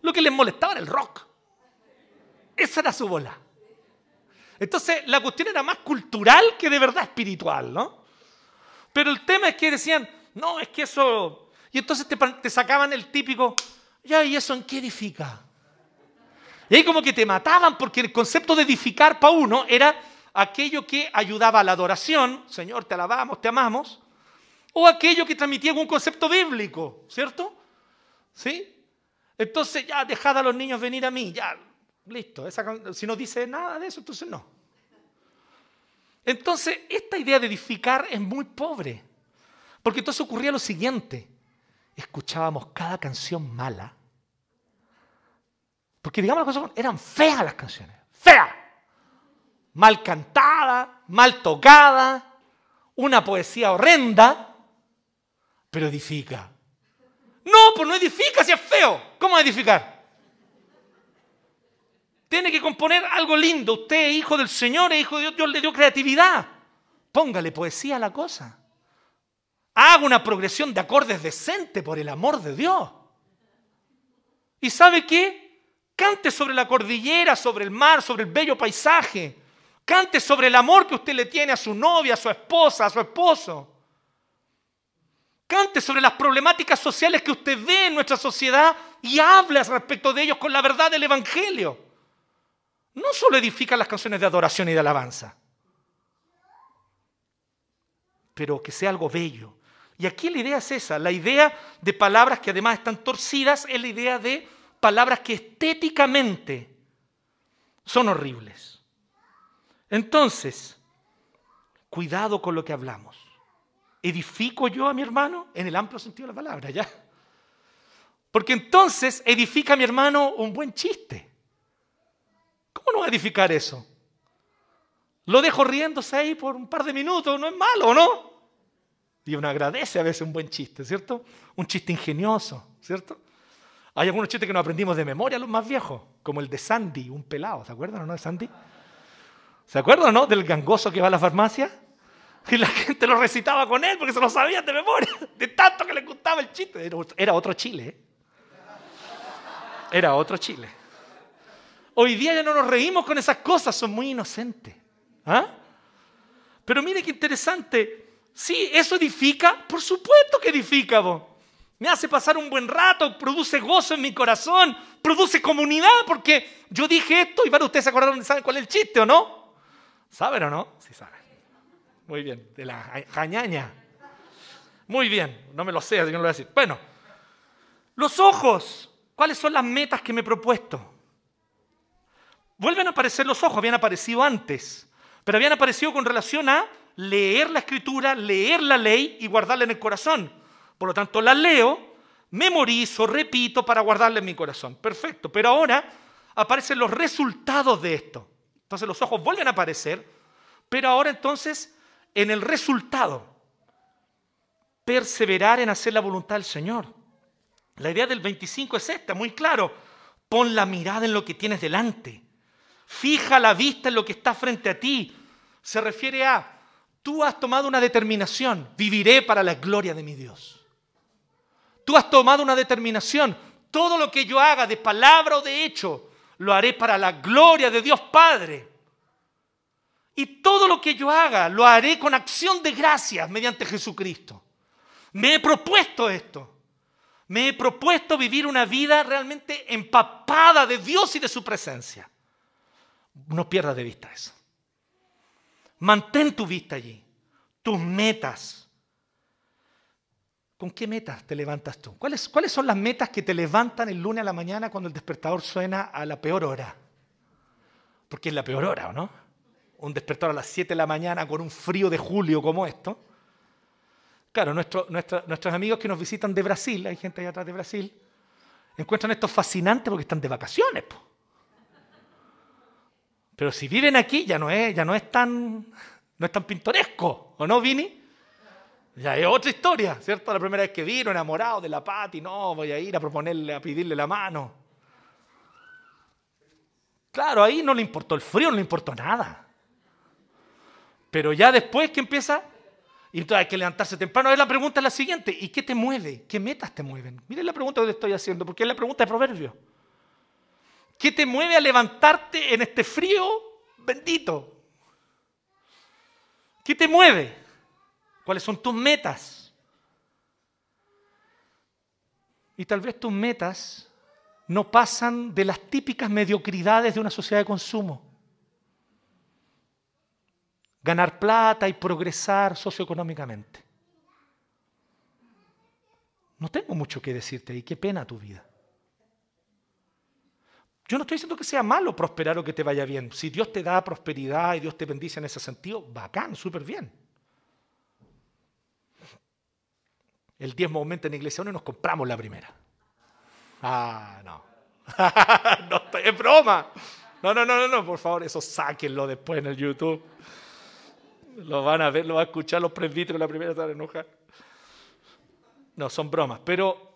Lo que les molestaba era el rock. Esa era su bola. Entonces la cuestión era más cultural que de verdad espiritual, ¿no? Pero el tema es que decían, no, es que eso... Y entonces te, sacaban el típico, ya, ¿y eso en qué edifica? Y ahí como que te mataban porque el concepto de edificar para uno era aquello que ayudaba a la adoración, Señor, te alabamos, te amamos, o aquello que transmitía un concepto bíblico, ¿cierto? ¿Sí? Entonces ya dejad a los niños venir a mí, ya, listo. si no dice nada de eso, entonces no. Entonces, esta idea de edificar es muy pobre, porque entonces ocurría lo siguiente, escuchábamos cada canción mala, porque digamos las cosas, eran feas las canciones, feas, mal cantada, mal tocada, una poesía horrenda, pero edifica. No, pues no edifica si es feo. ¿Cómo edificar? Tiene que componer algo lindo. Usted es hijo del Señor, es hijo de Dios, Dios le dio creatividad. Póngale poesía a la cosa. Haga una progresión de acordes decente por el amor de Dios. ¿Y sabe qué? Cante sobre la cordillera, sobre el mar, sobre el bello paisaje. Cante sobre el amor que usted le tiene a su novia, a su esposa, a su esposo. Cante sobre las problemáticas sociales que usted ve en nuestra sociedad y hable respecto de ellos con la verdad del Evangelio. No solo edifica las canciones de adoración y de alabanza, pero que sea algo bello. Y aquí la idea es esa, la idea de palabras que además están torcidas es la idea de palabras que estéticamente son horribles. Entonces, cuidado con lo que hablamos. ¿Edifico yo a mi hermano? En el amplio sentido de la palabra, ¿ya? Porque entonces edifica a mi hermano un buen chiste. ¿Cómo no va a edificar eso? Lo dejo riéndose ahí por un par de minutos, no es malo, ¿no? Y uno agradece a veces un buen chiste, ¿cierto? Un chiste ingenioso, ¿cierto? Hay algunos chistes que nos aprendimos de memoria, los más viejos, como el de Sandy, un pelado, ¿se acuerdan o no de Sandy? ¿Se acuerdan o no del gangoso que va a la farmacia? Y la gente lo recitaba con él porque se lo sabían de memoria, de tanto que le gustaba el chiste. Era otro Chile. ¿eh? Era otro Chile. Hoy día ya no nos reímos con esas cosas, son muy inocentes. ¿Ah? Pero mire qué interesante. Sí, eso edifica, por supuesto que edifica. Me hace pasar un buen rato, produce gozo en mi corazón, produce comunidad, porque yo dije esto y para ustedes se acordaron, ¿saben cuál es el chiste o no? ¿Saben o no? Sí saben. Muy bien, de la jañaña. Muy bien, no me lo sé, así que no lo voy a decir. Bueno, los ojos, ¿cuáles son las metas que me he propuesto? Vuelven a aparecer los ojos, habían aparecido antes, pero habían aparecido con relación a leer la escritura, leer la ley y guardarla en el corazón. Por lo tanto, la leo, memorizo, repito para guardarla en mi corazón. Perfecto, pero ahora aparecen los resultados de esto. Entonces los ojos vuelven a aparecer, pero ahora entonces en el resultado. Perseverar en hacer la voluntad del Señor. La idea del 25 es esta, muy claro. Pon la mirada en lo que tienes delante. Fija la vista en lo que está frente a ti. Se refiere a, tú has tomado una determinación, viviré para la gloria de mi Dios. Tú has tomado una determinación, todo lo que yo haga de palabra o de hecho, lo haré para la gloria de Dios Padre. Y todo lo que yo haga lo haré con acción de gracias mediante Jesucristo. Me he propuesto esto. Me he propuesto vivir una vida realmente empapada de Dios y de su presencia. No pierdas de vista eso. Mantén tu vista allí, tus metas. ¿Con qué metas te levantas tú? ¿Cuáles, ¿Cuáles son las metas que te levantan el lunes a la mañana cuando el despertador suena a la peor hora? Porque es la peor hora, ¿o no? un despertar a las 7 de la mañana con un frío de julio como esto. Claro, nuestros amigos que nos visitan de Brasil, hay gente allá atrás de Brasil, encuentran esto fascinante porque están de vacaciones. Pero si viven aquí ya no es, ya no es tan, no es tan pintoresco, ¿o no, Vini? Ya es otra historia, ¿cierto? La primera vez que vino enamorado de la Pati, no, voy a ir a proponerle, a pedirle la mano. Claro, ahí no le importó el frío, no le importó nada. Pero ya después que empieza, y entonces hay que levantarse temprano. La pregunta es la siguiente, ¿y qué te mueve? ¿Qué metas te mueven? Miren la pregunta que te estoy haciendo, porque es la pregunta de Proverbio. ¿Qué te mueve a levantarte en este frío bendito? ¿Qué te mueve? ¿Cuáles son tus metas? Y tal vez tus metas no pasan de las típicas mediocridades de una sociedad de consumo ganar plata y progresar socioeconómicamente. No tengo mucho que decirte y qué pena tu vida. Yo no estoy diciendo que sea malo prosperar o que te vaya bien. Si Dios te da prosperidad y Dios te bendice en ese sentido, bacán, súper bien. El diezmo aumenta en la iglesia uno y nos compramos la primera. Ah, no. [laughs] es broma. No, no, no, no, no, por favor, eso sáquenlo después en el YouTube. Lo van a ver, lo van a escuchar los presbíteros la primera se enojar. No, son bromas. Pero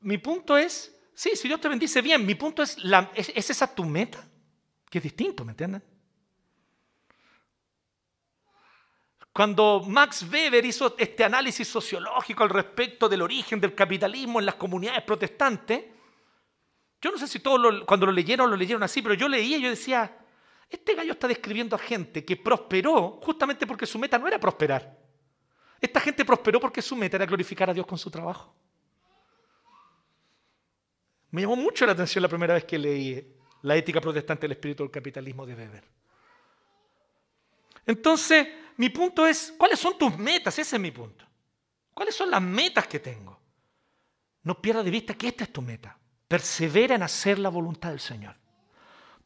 mi punto es, sí, si Dios te bendice bien, mi punto es, ¿es, esa tu meta? Que es distinto, ¿me entienden? Cuando Max Weber hizo este análisis sociológico al respecto del origen del capitalismo en las comunidades protestantes, yo no sé si todos cuando lo leyeron lo leyeron así, pero yo leía y yo decía, Este gallo está describiendo a gente que prosperó justamente porque su meta no era prosperar. Esta gente prosperó porque su meta era glorificar a Dios con su trabajo. Me llamó mucho la atención la primera vez que leí La ética protestante del espíritu del capitalismo de Weber. Entonces, mi punto es, ¿cuáles son tus metas? Ese es mi punto. ¿Cuáles son las metas que tengo? No pierdas de vista que esta es tu meta. Persevera en hacer la voluntad del Señor.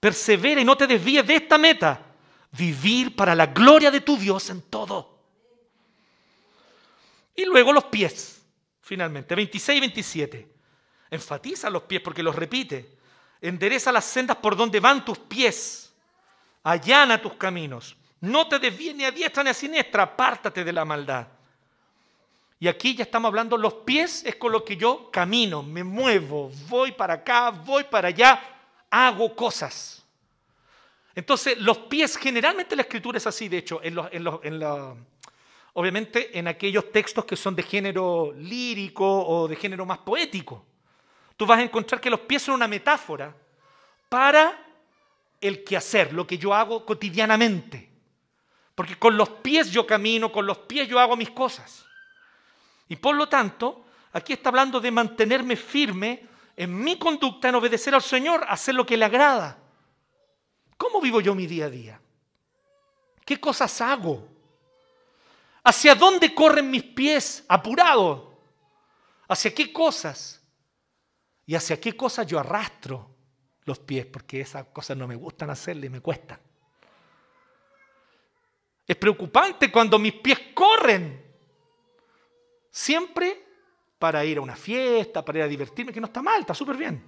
Persevera y no te desvíes de esta meta. Vivir para la gloria de tu Dios en todo. Y luego los pies, finalmente, 26 y 27. Enfatiza los pies porque los repite. Endereza las sendas por donde van tus pies. Allana tus caminos. No te desvíes ni a diestra ni a siniestra. Apártate de la maldad. Y aquí ya estamos hablando, los pies es con lo que yo camino, me muevo, voy para acá, voy para allá, hago cosas. Entonces, los pies, generalmente la escritura es así, de hecho, en obviamente en aquellos textos que son de género lírico o de género más poético. Tú vas a encontrar que los pies son una metáfora para el quehacer, lo que yo hago cotidianamente. Porque con los pies yo camino, con los pies yo hago mis cosas. Y por lo tanto, aquí está hablando de mantenerme firme en mi conducta, en obedecer al Señor, hacer lo que le agrada. ¿Cómo vivo yo mi día a día? ¿Qué cosas hago? ¿Hacia dónde corren mis pies? Apurado. ¿Hacia qué cosas? ¿Y hacia qué cosas yo arrastro los pies? Porque esas cosas no me gustan hacerle y me cuestan. Es preocupante cuando mis pies corren. Siempre para ir a una fiesta, para ir a divertirme, que no está mal, está súper bien.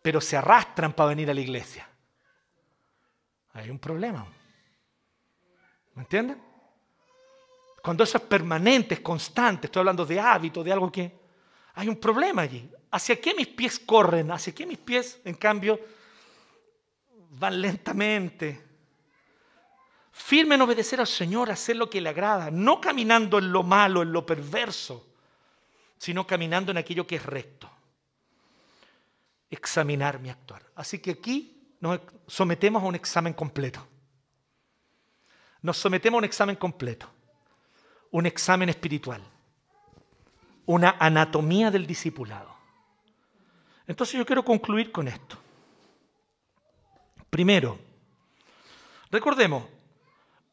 Pero se arrastran para venir a la iglesia. Hay un problema. ¿Me entienden? Cuando eso es permanente, es constante, estoy hablando de hábito, de algo que... Hay un problema allí. ¿Hacia qué mis pies corren? ¿Hacia qué mis pies, en cambio, van lentamente? Firme en obedecer al Señor, hacer lo que le agrada, no caminando en lo malo, en lo perverso, sino caminando en aquello que es recto. Examinar mi actuar. Así que aquí nos sometemos a un examen completo. Nos sometemos a un examen completo, un examen espiritual, una anatomía del discipulado. Entonces yo quiero concluir con esto. Primero, recordemos,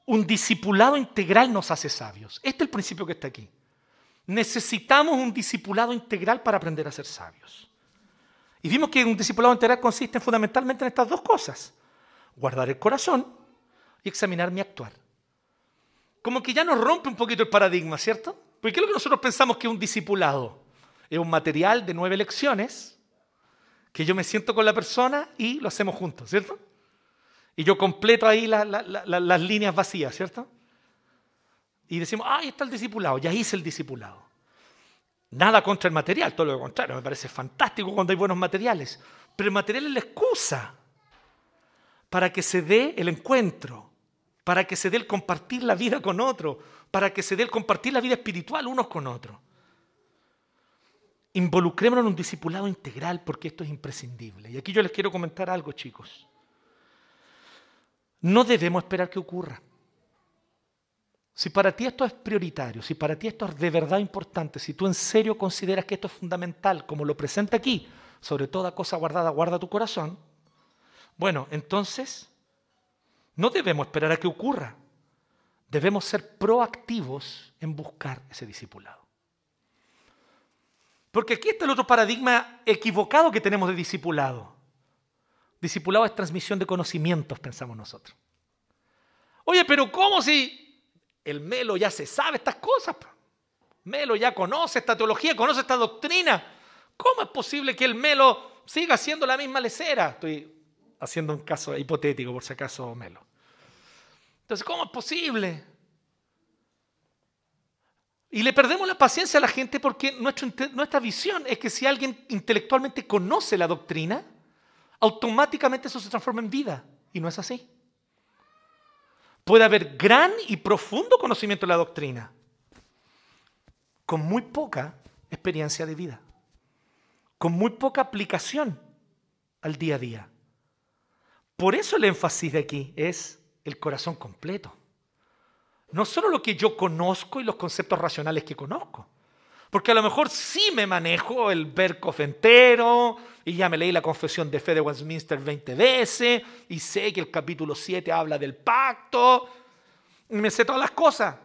un discipulado integral nos hace sabios. Este es el principio que está aquí. Necesitamos un discipulado integral para aprender a ser sabios. Y vimos que un discipulado integral consiste fundamentalmente en estas dos cosas. Guardar el corazón y examinar mi actuar. Como que ya nos rompe un poquito el paradigma, ¿cierto? Porque ¿qué es lo que nosotros pensamos que un discipulado? Es un material de nueve lecciones que yo me siento con la persona y lo hacemos juntos, ¿cierto? Y yo completo ahí las líneas vacías, ¿cierto? Y decimos, ah, ahí está el discipulado, ya hice el discipulado. Nada contra el material, todo lo contrario, me parece fantástico cuando hay buenos materiales. Pero el material es la excusa para que se dé el encuentro, para que se dé el compartir la vida con otro, para que se dé el compartir la vida espiritual unos con otros. Involucrémonos en un discipulado integral porque esto es imprescindible. Y aquí yo les quiero comentar algo, chicos. No debemos esperar que ocurra. Si para ti esto es prioritario, si para ti esto es de verdad importante, si tú en serio consideras que esto es fundamental, como lo presenta aquí, sobre toda cosa guardada, guarda tu corazón, bueno, entonces no debemos esperar a que ocurra. Debemos ser proactivos en buscar ese discipulado. Porque aquí está el otro paradigma equivocado que tenemos de discipulado. Discipulado es transmisión de conocimientos, pensamos nosotros. Oye, pero ¿cómo si el Melo ya se sabe estas cosas? Melo ya conoce esta teología, conoce esta doctrina. ¿Cómo es posible que el Melo siga siendo la misma lecera? Estoy haciendo un caso hipotético, por si acaso, Melo. Entonces, ¿cómo es posible? Y le perdemos la paciencia a la gente porque nuestra visión es que si alguien intelectualmente conoce la doctrina, automáticamente eso se transforma en vida. Y no es así. Puede haber gran y profundo conocimiento de la doctrina, con muy poca experiencia de vida, con muy poca aplicación al día a día. por eso el énfasis de aquí es el corazón completo. No solo lo que yo conozco y los conceptos racionales que conozco. Porque a lo mejor sí me manejo el Berkhoff entero y ya me leí la confesión de fe de Westminster 20 veces y sé que el capítulo 7 habla del pacto y me sé todas las cosas.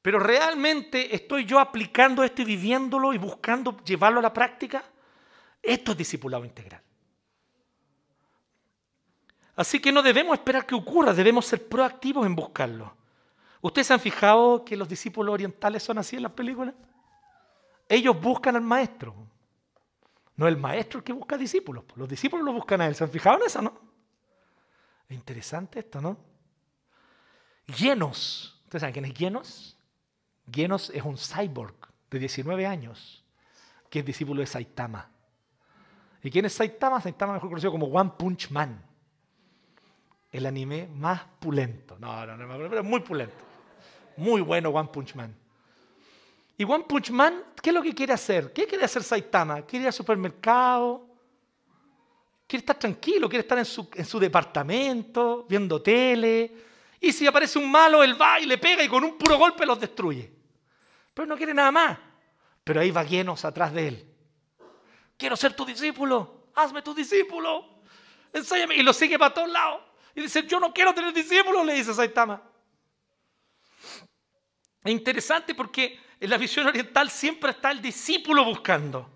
Pero realmente estoy yo aplicando esto y viviéndolo y buscando llevarlo a la práctica. Esto es discipulado integral. Así que no debemos esperar que ocurra, debemos ser proactivos en buscarlo. ¿Ustedes se han fijado que los discípulos orientales son así en las películas? Ellos buscan al maestro. No el maestro el que busca discípulos. Los discípulos lo buscan a él. ¿Se han fijado en eso, no? Es interesante esto, ¿no? Llenos. ¿Ustedes saben quién es Llenos? Llenos es un cyborg de 19 años que es discípulo de Saitama. ¿Y quién es Saitama? Saitama mejor conocido como One Punch Man. El anime más pulento. No, no, no, pero muy pulento. Muy bueno One Punch Man. Y One Punch Man, ¿qué es lo que quiere hacer? ¿Qué quiere hacer Saitama? Quiere ir al supermercado, quiere estar tranquilo, quiere estar en su, en su departamento, viendo tele. Y si aparece un malo, él va y le pega y con un puro golpe los destruye. Pero no quiere nada más. Pero ahí va Genos atrás de él. Quiero ser tu discípulo. Hazme tu discípulo. Enséñame. Y lo sigue para todos lados. Y dice, yo no quiero tener discípulos, le dice Saitama. Es interesante porque en la visión oriental siempre está el discípulo buscando.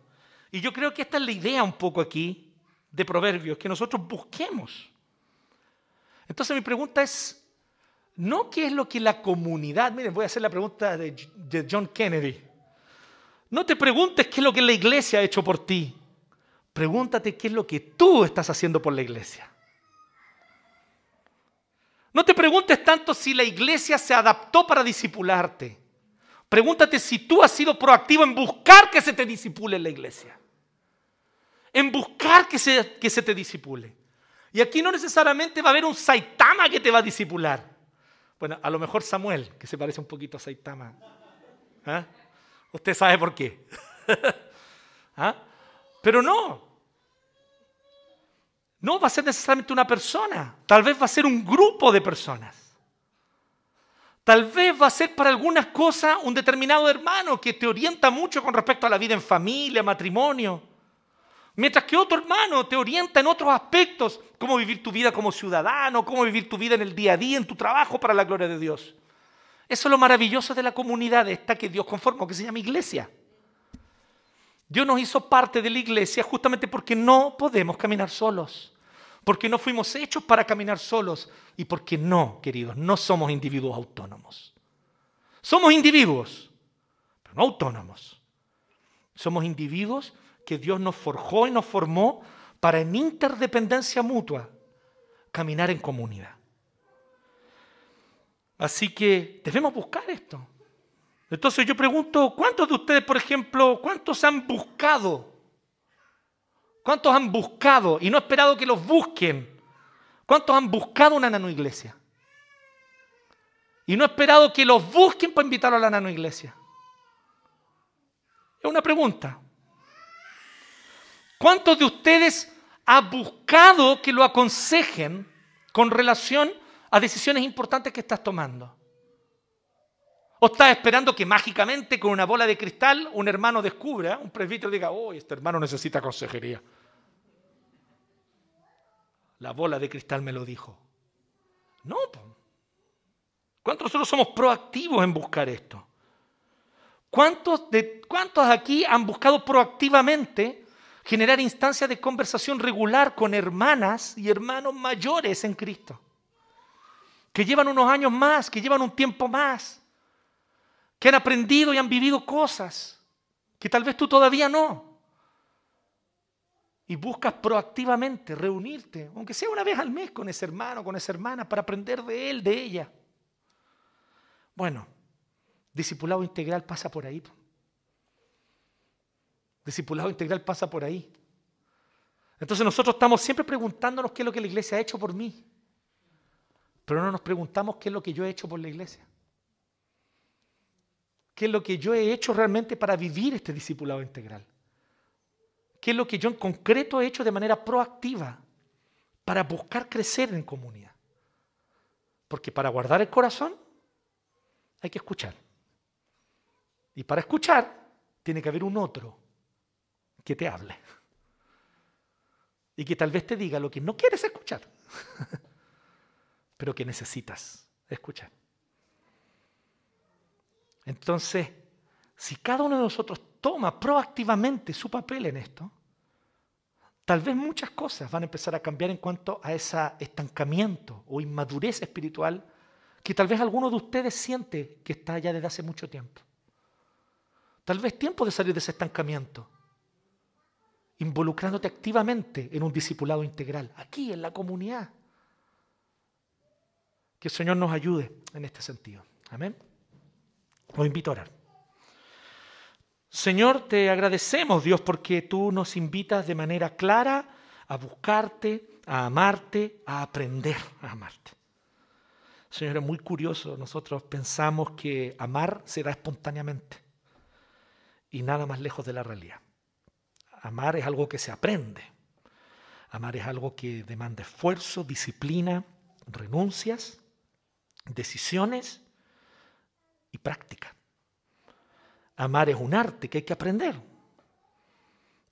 Y yo creo que esta es la idea un poco aquí de Proverbios, que nosotros busquemos. Entonces mi pregunta es, no qué es lo que la comunidad, miren, voy a hacer la pregunta de, de John Kennedy. No te preguntes qué es lo que la iglesia ha hecho por ti. Pregúntate qué es lo que tú estás haciendo por la iglesia. No te preguntes tanto si la iglesia se adaptó para disipularte. Pregúntate si tú has sido proactivo en buscar que se te disipule en la iglesia. En buscar que se, que se te disipule. Y aquí no necesariamente va a haber un Saitama que te va a disipular. Bueno, a lo mejor Samuel, que se parece un poquito a Saitama. ¿Ah? Usted sabe por qué. [laughs] ¿Ah? Pero no, no va a ser necesariamente una persona, tal vez va a ser un grupo de personas. Tal vez va a ser para algunas cosas un determinado hermano que te orienta mucho con respecto a la vida en familia, matrimonio. Mientras que otro hermano te orienta en otros aspectos, cómo vivir tu vida como ciudadano, cómo vivir tu vida en el día a día, en tu trabajo para la gloria de Dios. Eso es lo maravilloso de la comunidad esta que Dios conformó, que se llama iglesia. Dios nos hizo parte de la iglesia justamente porque no podemos caminar solos porque no fuimos hechos para caminar solos y porque no, queridos, no somos individuos autónomos. Somos individuos, pero no autónomos. Somos individuos que Dios nos forjó y nos formó para en interdependencia mutua caminar en comunidad. Así que debemos buscar esto. Entonces yo pregunto, ¿cuántos de ustedes, por ejemplo, cuántos han buscado ¿Cuántos han buscado y no esperado que los busquen? ¿Cuántos han buscado una nano iglesia? Y no esperado que los busquen para invitarlos a la nano iglesia. Es una pregunta. ¿Cuántos de ustedes han buscado que lo aconsejen con relación a decisiones importantes que estás tomando? ¿O estás esperando que mágicamente con una bola de cristal un hermano descubra, un presbítero diga, oh, este hermano necesita consejería? La bola de cristal me lo dijo. No. ¿Cuántos nosotros somos proactivos en buscar esto? ¿Cuántos, de, ¿Cuántos aquí han buscado proactivamente generar instancias de conversación regular con hermanas y hermanos mayores en Cristo? Que llevan unos años más, que llevan un tiempo más, que han aprendido y han vivido cosas que tal vez tú todavía no y buscas proactivamente reunirte, aunque sea una vez al mes con ese hermano, con esa hermana, para aprender de él, de ella. Bueno, discipulado integral pasa por ahí. Discipulado integral pasa por ahí. Entonces nosotros estamos siempre preguntándonos qué es lo que la iglesia ha hecho por mí, pero no nos preguntamos qué es lo que yo he hecho por la iglesia. ¿Qué es lo que yo he hecho realmente para vivir este discipulado integral? ¿Qué es lo que yo en concreto he hecho de manera proactiva? para buscar crecer en comunidad. Porque para guardar el corazón hay que escuchar. Y para escuchar tiene que haber un otro que te hable. Y que tal vez te diga lo que no quieres escuchar, [laughs] pero que necesitas escuchar. Entonces, si cada uno de nosotros toma proactivamente su papel en esto, tal vez muchas cosas van a empezar a cambiar en cuanto a ese estancamiento o inmadurez espiritual que tal vez alguno de ustedes siente que está ya desde hace mucho tiempo. Tal vez tiempo de salir de ese estancamiento, involucrándote activamente en un discipulado integral, aquí en la comunidad. Que el Señor nos ayude en este sentido. Amén. Os invito a orar. Señor, te agradecemos, Dios, porque tú nos invitas de manera clara a buscarte, a amarte, a aprender a amarte. Señor, es muy curioso, nosotros pensamos que amar se da espontáneamente y nada más lejos de la realidad. Amar es algo que se aprende. Amar es algo que demanda esfuerzo, disciplina, renuncias, decisiones y práctica. Amar es un arte que hay que aprender.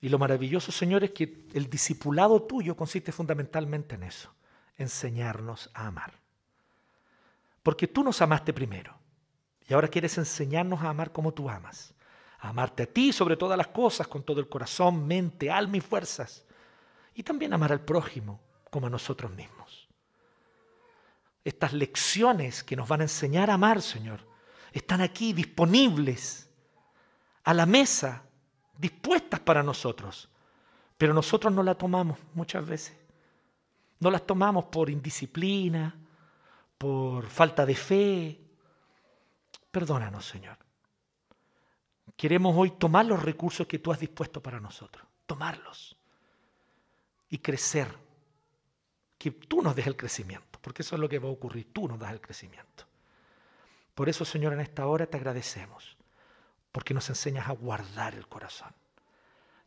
Y lo maravilloso, Señor, es que el discipulado tuyo consiste fundamentalmente en eso, enseñarnos a amar. Porque tú nos amaste primero y ahora quieres enseñarnos a amar como tú amas. A amarte a ti sobre todas las cosas, con todo el corazón, mente, alma y fuerzas. Y también amar al prójimo como a nosotros mismos. Estas lecciones que nos van a enseñar a amar, Señor, están aquí disponibles a la mesa, dispuestas para nosotros. Pero nosotros no las tomamos muchas veces. No las tomamos por indisciplina, por falta de fe. Perdónanos, Señor. Queremos hoy tomar los recursos que tú has dispuesto para nosotros, tomarlos y crecer. Que tú nos des el crecimiento, porque eso es lo que va a ocurrir, tú nos das el crecimiento. Por eso, Señor, en esta hora te agradecemos, porque nos enseñas a guardar el corazón,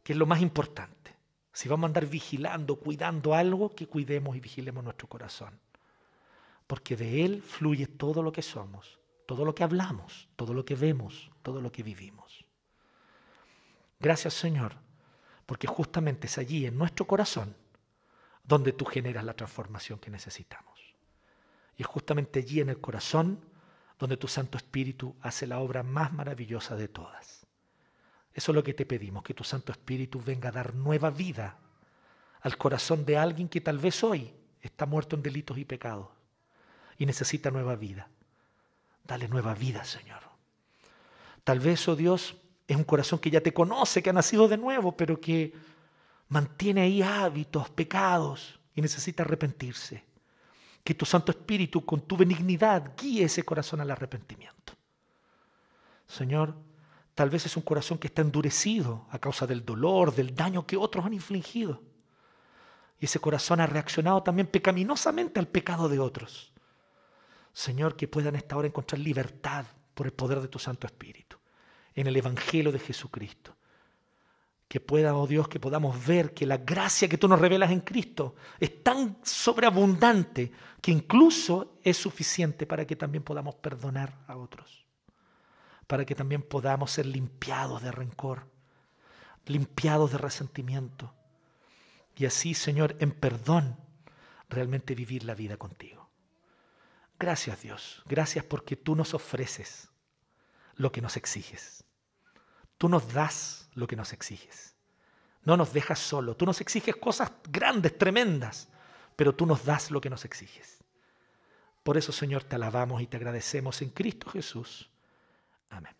que es lo más importante. Si vamos a andar vigilando, cuidando algo, que cuidemos y vigilemos nuestro corazón, porque de él fluye todo lo que somos, todo lo que hablamos, todo lo que vemos, todo lo que vivimos. Gracias, Señor, porque justamente es allí, en nuestro corazón, donde tú generas la transformación que necesitamos. Y es justamente allí en el corazón donde tu Santo Espíritu hace la obra más maravillosa de todas. Eso es lo que te pedimos, que tu Santo Espíritu venga a dar nueva vida al corazón de alguien que tal vez hoy está muerto en delitos y pecados y necesita nueva vida. Dale nueva vida, Señor. Tal vez, oh Dios, es un corazón que ya te conoce, que ha nacido de nuevo, pero que mantiene ahí hábitos, pecados y necesita arrepentirse que tu Santo Espíritu con tu benignidad guíe ese corazón al arrepentimiento. Señor, tal vez es un corazón que está endurecido a causa del dolor, del daño que otros han infligido. Y ese corazón ha reaccionado también pecaminosamente al pecado de otros. Señor, que puedan esta hora encontrar libertad por el poder de tu Santo Espíritu, en el Evangelio de Jesucristo que pueda, oh Dios, que podamos ver que la gracia que tú nos revelas en Cristo es tan sobreabundante que incluso es suficiente para que también podamos perdonar a otros, para que también podamos ser limpiados de rencor, limpiados de resentimiento y así, Señor, en perdón, realmente vivir la vida contigo. Gracias Dios, gracias porque tú nos ofreces lo que nos exiges. Tú nos das lo que nos exiges. No nos dejas solo. Tú nos exiges cosas grandes, tremendas, pero tú nos das lo que nos exiges. Por eso, Señor, te alabamos y te agradecemos en Cristo Jesús. Amén.